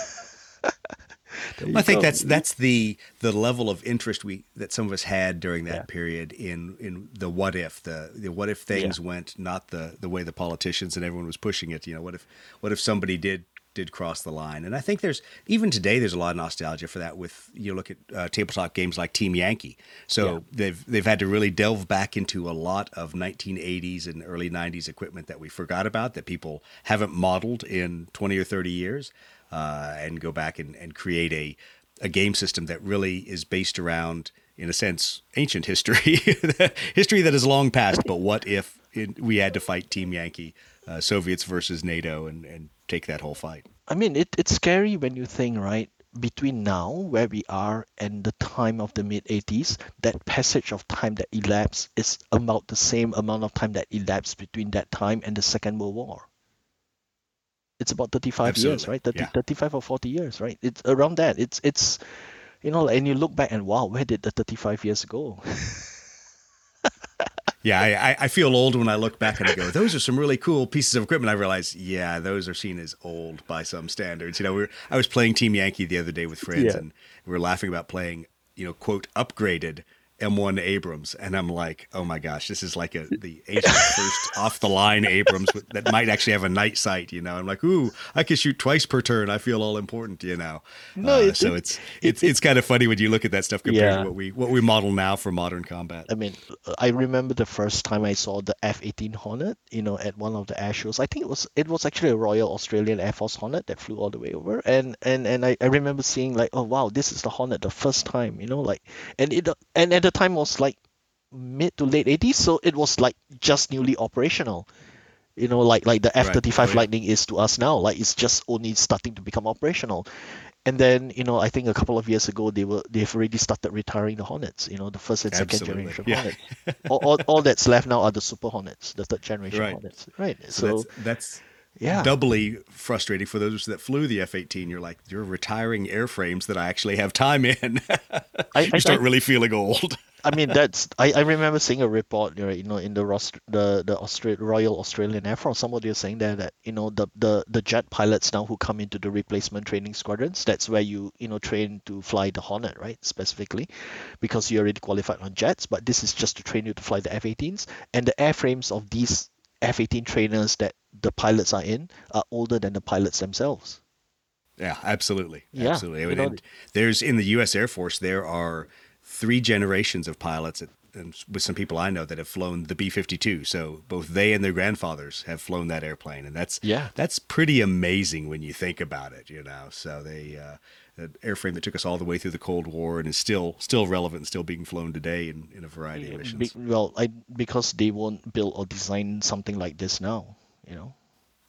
I think go. that's that's the the level of interest we that some of us had during that Yeah. period in in the what if the the what if things went not the the way the politicians and everyone was pushing it. You know, what if what if somebody did did cross the line? And I think there's even today there's a lot of nostalgia for that. With you look at uh, tabletop games like Team Yankee, so Yeah. they've they've had to really delve back into a lot of 1980s and early 90s equipment that we forgot about that people haven't modeled in 20 or 30 years uh, and go back and, and create a, a game system that really is based around, in a sense, ancient history, (laughs) history that is long past. But what if it, we had to fight Team Yankee uh, Soviets versus NATO and, and take that whole fight. I mean, it, it's scary when you think, right, between now, where we are, and the time of the mid 80s, that passage of time that elapsed is about the same amount of time that elapsed between that time and the Second World War. It's about 35 years, right? 30, yeah. 35 or 40 years, right? It's around that. It's, it's, you know, and you look back and wow, where did the 35 years go? (laughs) Yeah, I, I- I feel old when I look back and I go, those are some really cool pieces of equipment. I realize, yeah, those are seen as old by some standards. You know, we were, I was playing Team Yankee the other day with friends, Yeah. and we were laughing about playing, you know, quote upgraded M1 Abrams, and I'm like, oh my gosh, this is like a the first (laughs) off the line Abrams with, that might actually have a night sight. You know, I'm like, ooh, I can shoot twice per turn. I feel all important. You know, No, Uh, it- so it- it's it's it's kind of funny when you look at that stuff compared Yeah. to what we what we model now for modern combat. I mean, I remember the first time I saw the F-18 Hornet, you know, at one of the air shows. I think it was it was actually a Royal Australian Air Force Hornet that flew all the way over, and and and I, I remember seeing like, oh wow, this is the Hornet the first time, you know, like, and it and at the time was like mid to late 80s, so it was like just newly operational. You know, like like the F-35 Oh, yeah. Lightning is to us now, like it's just only starting to become operational. And then, you know, I think a couple of years ago they were they've already started retiring the Hornets, you know, the first and second Absolutely, generation yeah. Hornets. all, all, all that's left now are the Super Hornets, the third generation Right. Hornets. Right. So, So, that's that's yeah. doubly frustrating for those that flew the F-18. You're like, you're retiring airframes that I actually have time in. (laughs) I, you I, start I, really feeling old. (laughs) I mean that's I, I remember seeing a report you know in the the the Austra- Royal Australian Air Force somebody was saying there that you know the, the the jet pilots now who come into the replacement training squadrons that's where you you know train to fly the Hornet right specifically because you're already qualified on jets but this is just to train you to fly the F-18s and the airframes of these F-18 trainers that the pilots are in are older than the pilots themselves Yeah, absolutely. Yeah, absolutely. you know- there's in the U.S. Air Force, there are three generations of pilots, at, and with some people I know that have flown the B-52. So both they and their grandfathers have flown that airplane, and that's Yeah. that's pretty amazing when you think about it. You know, so they. Uh, an airframe that took us all the way through the Cold War and is still still relevant and still being flown today in, in a variety of Be- missions. well I because they won't build or design something like this now you know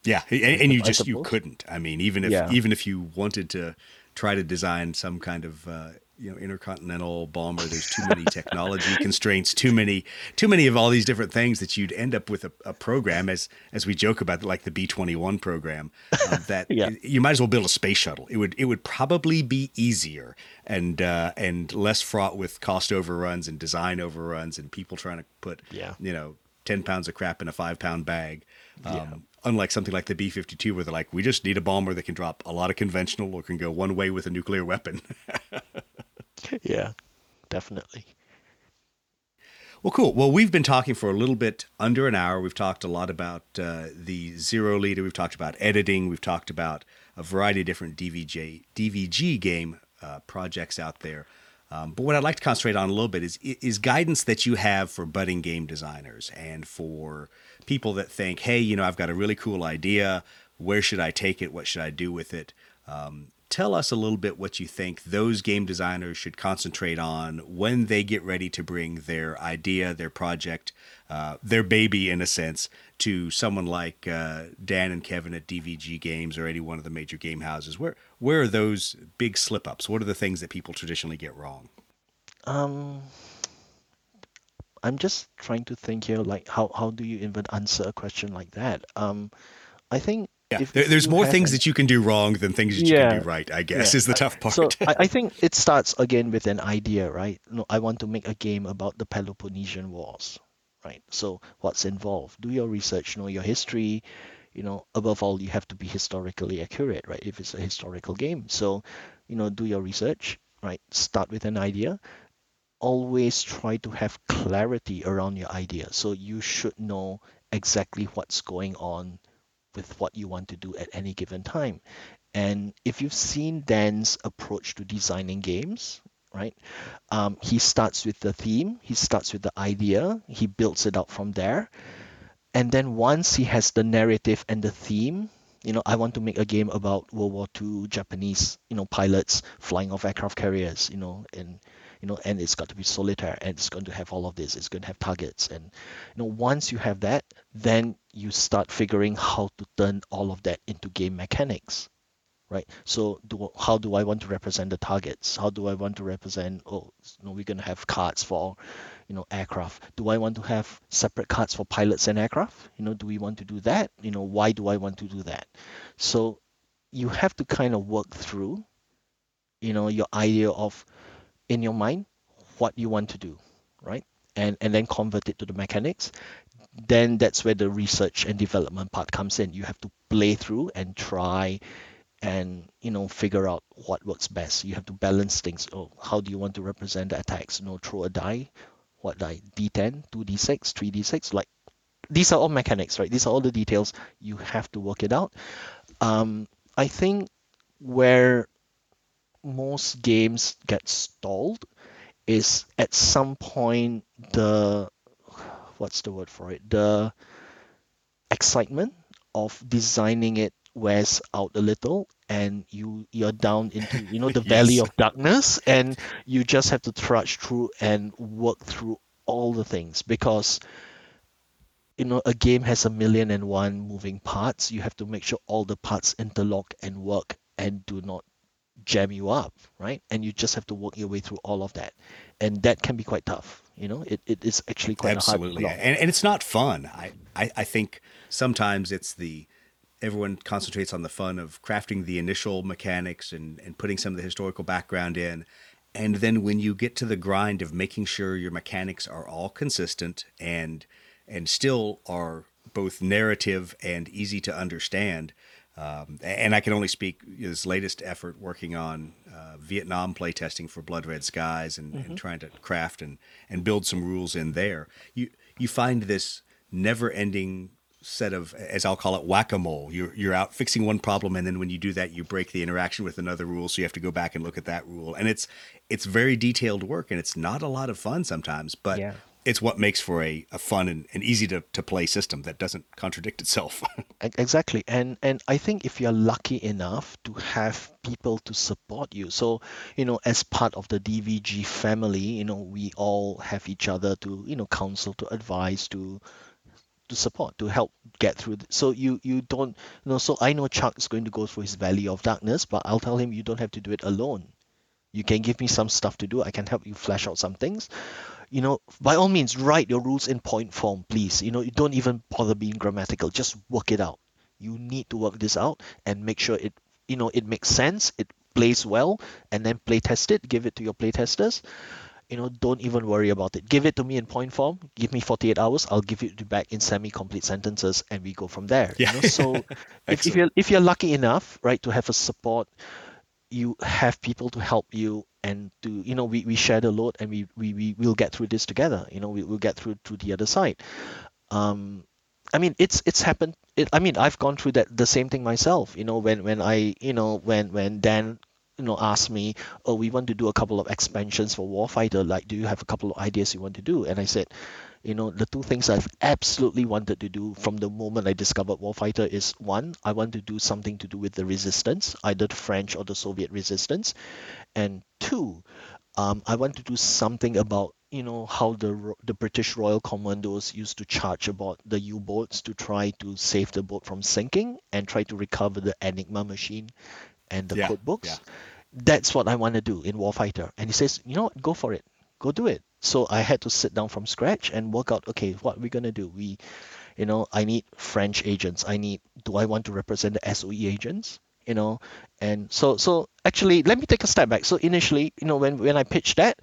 Yeah, and, and you I just you couldn't. I mean, even if Yeah. even if you wanted to try to design some kind of uh, you know intercontinental bomber, there's too many technology constraints, too many too many of all these different things that you'd end up with a, a program as as we joke about like the B twenty one program um, (laughs) that Yeah. you might as well build a space shuttle. It would it would probably be easier and uh, and less fraught with cost overruns and design overruns and people trying to put Yeah. you know 10 pounds of crap in a five pound bag. Um, Yeah. Unlike something like the B 52, where they're like, we just need a bomber that can drop a lot of conventional or can go one way with a nuclear weapon. (laughs) yeah definitely well, cool. Well, we've been talking for a little bit under an hour. We've talked a lot about uh, the Zero Leader. We've talked about editing. We've talked about a variety of different DVJ, DVG game uh, projects out there. Um, but what I'd like to concentrate on a little bit is is guidance that you have for budding game designers and for people that think, hey, you know, I've got a really cool idea. Where should I take it? What should I do with it? Um, tell us a little bit what you think those game designers should concentrate on when they get ready to bring their idea, their project, uh, their baby, in a sense, to someone like uh, Dan and Kevin at DVG Games or any one of the major game houses. Where where are those big slip ups? What are the things that people traditionally get wrong? um i'm just trying to think here like how how do you even answer a question like that um i think Yeah, there, there's more things that you can do wrong than things that you Yeah. can do right. I guess Yeah. is the tough part. So I, I think it starts again with an idea, right? No, I want to make a game about the Peloponnesian Wars, right? So what's involved? Do your research, know your history. You know, above all, you have to be historically accurate, right? If it's a historical game, so you know, do your research, right? Start with an idea. Always try to have clarity around your idea. So you should know exactly what's going on with what you want to do at any given time. And if you've seen Dan's approach to designing games, right? Um, he starts with the theme, he starts with the idea, he builds it up from there. And then once he has the narrative and the theme, you know, I want to make a game about World War II Japanese, you know, pilots flying off aircraft carriers, you know, and you know, and it's got to be solitaire and it's going to have all of this. It's going to have targets, and you know, once you have that, then you start figuring how to turn all of that into game mechanics right? So do, how do i want to represent the targets? How do i want to represent oh you know, we're going to have cards for you know aircraft. Do i want to have separate cards for pilots and aircraft? You know do we want to do that? You know why do i want to do that? So you have to kind of work through you know your idea of in your mind what you want to do right? And and then convert it to the mechanics then that's where the research and development part comes in. You have to play through and try and you know figure out what works best. You have to balance things. Oh how do you want to represent the attacks? You know throw a die. What die? D10 2d6 3d6 like these are all mechanics right? These are all the details. You have to work it out. Um, i think where most games get stalled is at some point the what's the word for it the excitement of designing it wears out a little and you you're down into you know the (laughs) yes. valley of darkness and you just have to trudge through and work through all the things because you know a game has a million and one moving parts you have to make sure all the parts interlock and work and do not jam you up right? And you just have to work your way through all of that. And that can be quite tough you know? It, it is actually quite hard. absolutely. and, and it's not fun. I, I i think sometimes it's the everyone concentrates on the fun of crafting the initial mechanics and, and putting some of the historical background in. And then when you get to the grind of making sure your mechanics are all consistent and and still are both narrative and easy to understand, um, and I can only speak this latest effort working on uh, Vietnam playtesting for Blood Red Skies and, mm-hmm. and, trying to craft and, and build some rules in there. You you find this never ending set of, as I'll call it, whack a mole. You're, you're out fixing one problem, and then when you do that, you break the interaction with another rule. So you have to go back and look at that rule. And it's it's very detailed work, and it's not a lot of fun sometimes, but yeah. It's what makes for a, a fun and, and easy to, to play system that doesn't contradict itself. (laughs) exactly. And and I think if you're lucky enough to have people to support you, so you know, as part of the DVG family, you know, we all have each other to you know counsel, to advise, to to support to help get through so you you don't you know so i know chuck's going to go through his valley of darkness but i'll tell him you don't have to do it alone you can give me some stuff to do i can help you flesh out some things you know by all means write your rules in point form please you know you don't even bother being grammatical just work it out you need to work this out and make sure it you know it makes sense it plays well and then play test it give it to your play testers you know, don't even worry about it. Give it to me in point form. Give me 48 hours. I'll give it back in semi-complete sentences, and we go from there. Yeah. You know? So (laughs) if, if you're if you're lucky enough, right, to have a support, you have people to help you and to you know we, we share the load and we, we we will get through this together. You know we, we'll get through to the other side. Um i mean it's it's happened. It, i mean i've gone through that the same thing myself. You know when when i you know when when dan you know asked me oh we want to do a couple of expansions for warfighter. Like do you have a couple of ideas you want to do? And i said you know the two things i've absolutely wanted to do from the moment i discovered warfighter is one i want to do something to do with the resistance either the french or the soviet resistance and two um, i want to do something about you know how the the British Royal Commandos used to charge about the U-boats to try to save the boat from sinking and try to recover the Enigma machine and the yeah, code books. Yeah. That's what I want to do in Warfighter. And he says, you know what, go for it. Go do it. So I had to sit down from scratch and work out, okay, what we're gonna do. We you know, I need French agents. I need do I want to represent the SOE agents? You know, and so so actually let me take a step back. So initially, you know, when when I pitched that,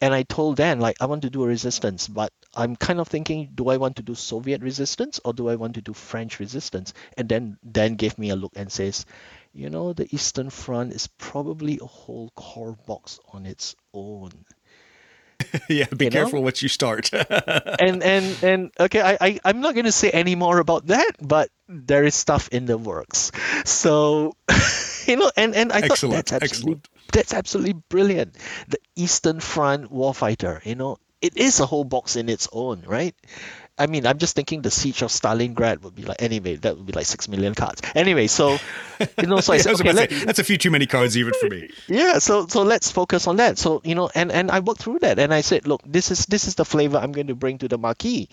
and I told Dan like I want to do a resistance, but I'm kind of thinking, do I want to do Soviet resistance or do I want to do French resistance? And then Dan gave me a look and says, you know, the Eastern Front is probably a whole core box on its own. (laughs) yeah, be you careful know? what you start. (laughs) and and and okay, I, I I'm not gonna say any more about that, but there is stuff in the works. So (laughs) you know, and and I excellent, thought that's absolutely excellent. that's absolutely brilliant. The Eastern Front warfighter, you know, it is a whole box in its own, right? I mean, I'm just thinking the siege of Stalingrad would be like anyway. That would be like six million cards. Anyway, so you know, so I (laughs) said, okay, let, say, that's a few too many cards even for me. (laughs) Yeah, so so let's focus on that. So you know, and and I worked through that, and I said, look, this is this is the flavor I'm going to bring to the Maquis.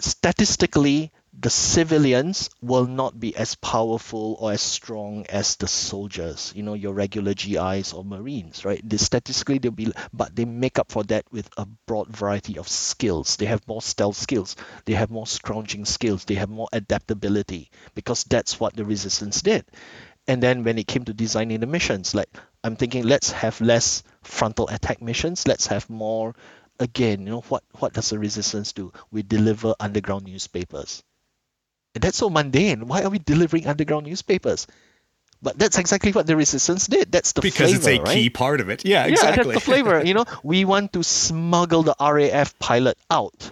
statistically, the civilians will not be as powerful or as strong as the soldiers, you know, your regular GIs or Marines, right? The statistically they'll be, but they make up for that with a broad variety of skills. They have more stealth skills, they have more scrounging skills, they have more adaptability because that's what the resistance did. And then when it came to designing the missions, like I'm thinking, let's have less frontal attack missions, let's have more. Again, you know what? What does the resistance do? We deliver underground newspapers that's so mundane. Why are we delivering underground newspapers? But that's exactly what the resistance did. That's the flavor. because flavor, it's a right? key part of it. Yeah, exactly. Yeah, that's the flavor. You know, (laughs) we want to smuggle the RAF pilot out.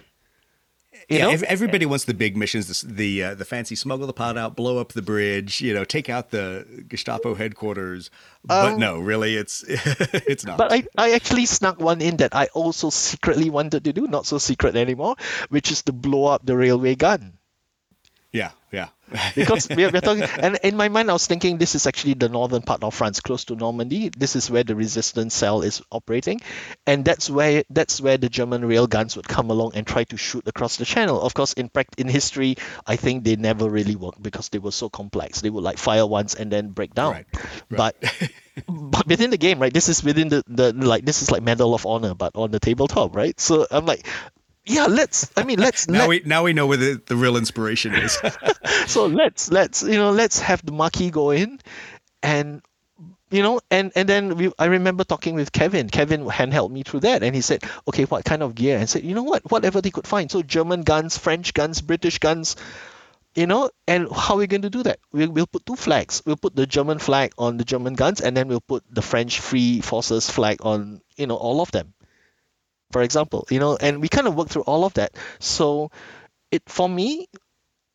You yeah, know, everybody wants the big missions, the the, uh, the fancy smuggle the pot out, blow up the bridge, you know, take out the Gestapo headquarters. But Um, no, really, it's (laughs) it's not. But I, I actually snuck one in that I also secretly wanted to do, not so secret anymore, which is to blow up the railway gun. Yeah, yeah. (laughs) because we're, we're talking and in my mind i was thinking this is actually the northern part of france close to normandy. This is where the resistance cell is operating and that's where that's where the german rail guns would come along and try to shoot across the channel. Of course in prac- in history i think they never really worked because they were so complex. They would like fire once and then break down. Right, right. but (laughs) but within the game right this is within the, the like this is like medal of honor but on the tabletop right? So i'm like yeah let's i mean let's now let, we now we know where the, the real inspiration is. (laughs) so let's let's you know let's have the Maquis go in and you know and and then we i remember talking with kevin. Kevin handheld me through that and he said okay what kind of gear? And I said you know what? Whatever they could find. So german guns french guns british guns you know and how are we going to do that? We'll, we'll put two flags. We'll put the german flag on the german guns and then we'll put the french free forces flag on you know all of them for example you know and we kind of worked through all of that so it for me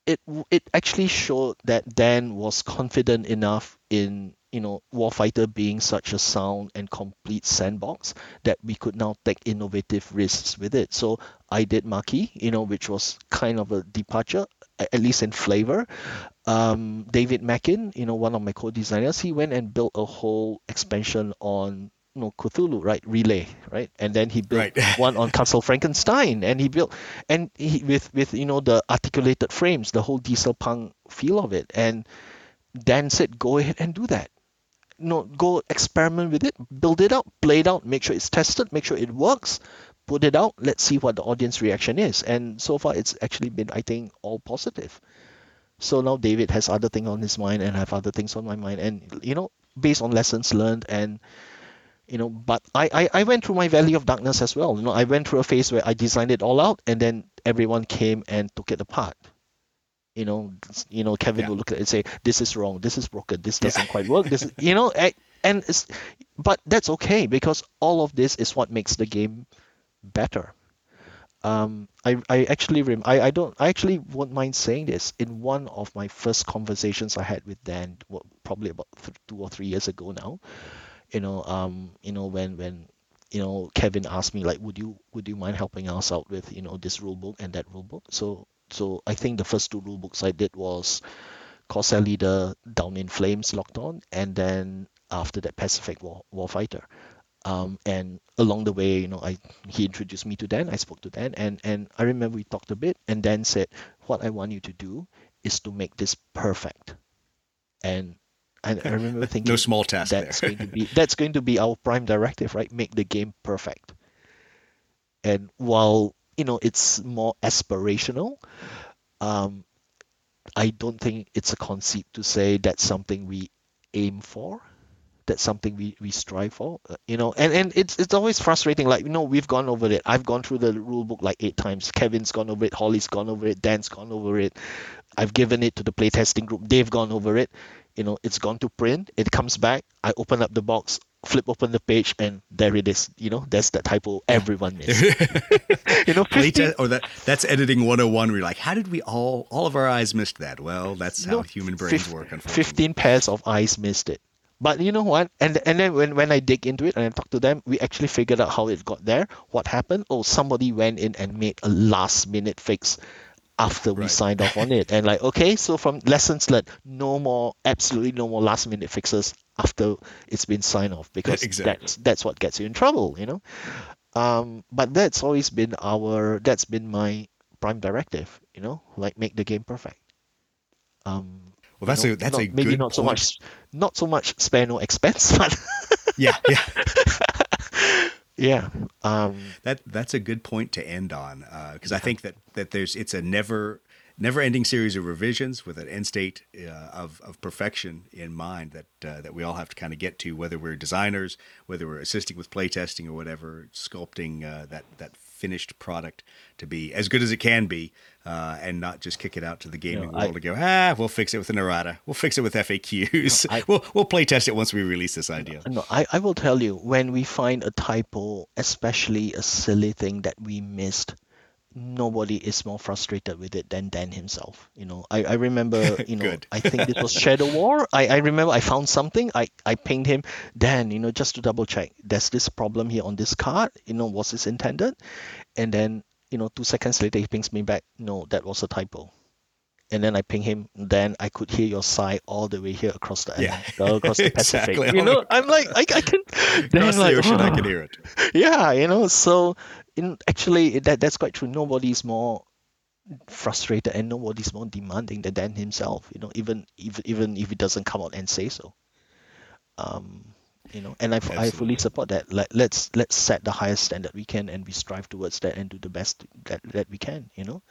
it it actually showed that Dan was confident enough in you know Warfighter being such a sound and complete sandbox that we could now take innovative risks with it. So I did Maquis, you know, which was kind of a departure, at least in flavor. Um, David Mackin, you know, one of my co-designers, he went and built a whole expansion on you know Cthulhu, right? Relay, right? And then he built Right. one on Castle Frankenstein, and he built and he with with you know the articulated frames, the whole diesel punk feel of it. And Dan said, go ahead and do that. No, go experiment with it, build it out, play it out, make sure it's tested, make sure it works, put it out. Let's see what the audience reaction is. And so far, it's actually been, I think, all positive. So now David has other things on his mind, and I have other things on my mind, and you know, based on lessons learned and you know but I, I i went through my valley of darkness as well. You know i went through a phase where i designed it all out and then everyone came and took it apart. You know you know kevin Yeah. will look at it and say this is wrong. This is broken. This doesn't quite work. This is, you know and it's but that's okay because all of this is what makes the game better. Um, I, I actually rem- I, I don't I actually won't mind saying this. In one of my first conversations I had with Dan probably about th- two or three years ago now you know um you know when when you know Kevin asked me like would you would you mind helping us out with you know this rule book and that rule book so so I think the first two rule books I did was Corsair Leader Down in Flames locked on and then after that Pacific War Warfighter um, and along the way, you know, I he introduced me to Dan. I spoke to Dan, and and I remember we talked a bit, and Dan said, "What I want you to do is to make this perfect." And I, I remember (laughs) thinking, no small task that's there. going to be that's going to be our prime directive, right? Make the game perfect. And while you know it's more aspirational, um, I don't think it's a conceit to say that's something we aim for that's something we, we strive for uh, you know? And and it's it's always frustrating like you know we've gone over it. I've gone through the rule book like eight times. Kevin's gone over it. Holly's gone over it. Dan's gone over it. I've given it to the playtesting group. They've gone over it you know it's gone to print it comes back i open up the box flip open the page and there it is you know that's the typo everyone missed (laughs) you know 50, Playtest, or oh, that that's editing 101 where you're like, how did we all all of our eyes missed that? Well, that's how human brains fif- work, unfortunately. 15 pairs of eyes missed it. But you know what? And and then when, when I dig into it and I talk to them, we actually figured out how it got there. What happened? Oh, somebody went in and made a last minute fix after we Right. signed off on it. And like, okay, so from lessons learned, no more, absolutely no more last minute fixes after it's been signed off because Exactly. that's that's what gets you in trouble, you know. Um, but that's always been our that's been my prime directive. You know, like make the game perfect. Um, Well, that's you know, a that's not- a maybe good not so point. much not so much spare no expense, (laughs) but Yeah, yeah. (laughs) yeah. Um, That that's a good point to end on because I think that that there's it's a never never ending series of revisions with an end state uh, of of perfection in mind that uh, that we all have to kind of get to whether we're designers whether we're assisting with playtesting or whatever sculpting uh, that that finished product to be as good as it can be uh, and not just kick it out to the gaming I- world to go ah we'll fix it with an errata we'll fix it with FAQs I- (laughs) we'll we'll playtest it once we release this idea No, I, I will tell you, when we find a typo, especially a silly thing that we missed, nobody is more frustrated with it than Dan himself. You know, I, I remember, (laughs) you know, I think this was Shadow War. I, I remember I found something. I, I pinged him, Dan, you know, just to double check. There's this problem here on this card. You know, was this intended? And then, you know, two seconds later, he pings me back, no, that was a typo. And then I ping him. Then I could hear your sigh all the way here across the Yeah. uh, across the (laughs) Pacific. Exactly. You know, I'm like, I, I can. Then across like, the ocean I "Oh." can hear it yeah you know so in actually that that's quite true nobody's more frustrated and nobody's more demanding than Dan himself you know even even even if he doesn't come out and say so um you know and I I fully support that like let's let's set the highest standard we can and we strive towards that and do the best that, that we can you know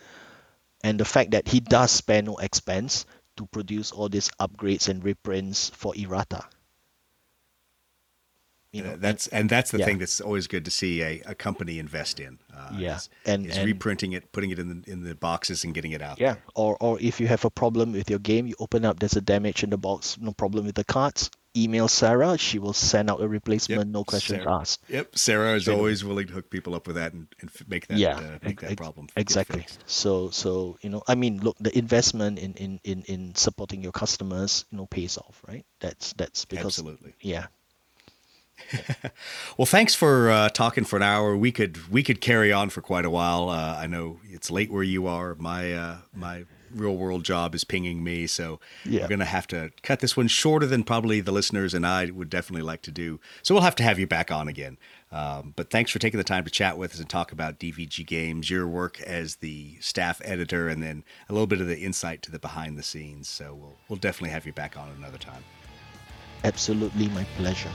and the fact that he does spare no expense to produce all these upgrades and reprints for errata you know that's and that's the yeah. thing that's always good to see a, a company invest in. Uh, Yeah, is, and- is and- reprinting it, putting it in the in the boxes, and getting it out. Yeah, or or if you have a problem with your game, you open up, there's a damage in the box, no problem with the cards. Email Sarah, she will send out a replacement, no questions Sarah. asked. Yep, Sarah is Straight away. always willing to hook people up with that and, and make that yeah, uh, make that ex- problem exactly. So so you know, I mean, look, the investment in in in in supporting your customers, you know, pays off, right? That's that's because Absolutely. yeah, (laughs) Well, thanks for uh, talking for an hour. We could we could carry on for quite a while. Uh, I know it's late where you are. My uh, my real world job is pinging me, so Yeah. we're gonna have to cut this one shorter than probably the listeners and I would definitely like to do. So we'll have to have you back on again. Um, but thanks for taking the time to chat with us and talk about DVG games, your work as the staff editor, and then a little bit of the insight to the behind the scenes. So we'll we'll definitely have you back on another time. absolutely my pleasure.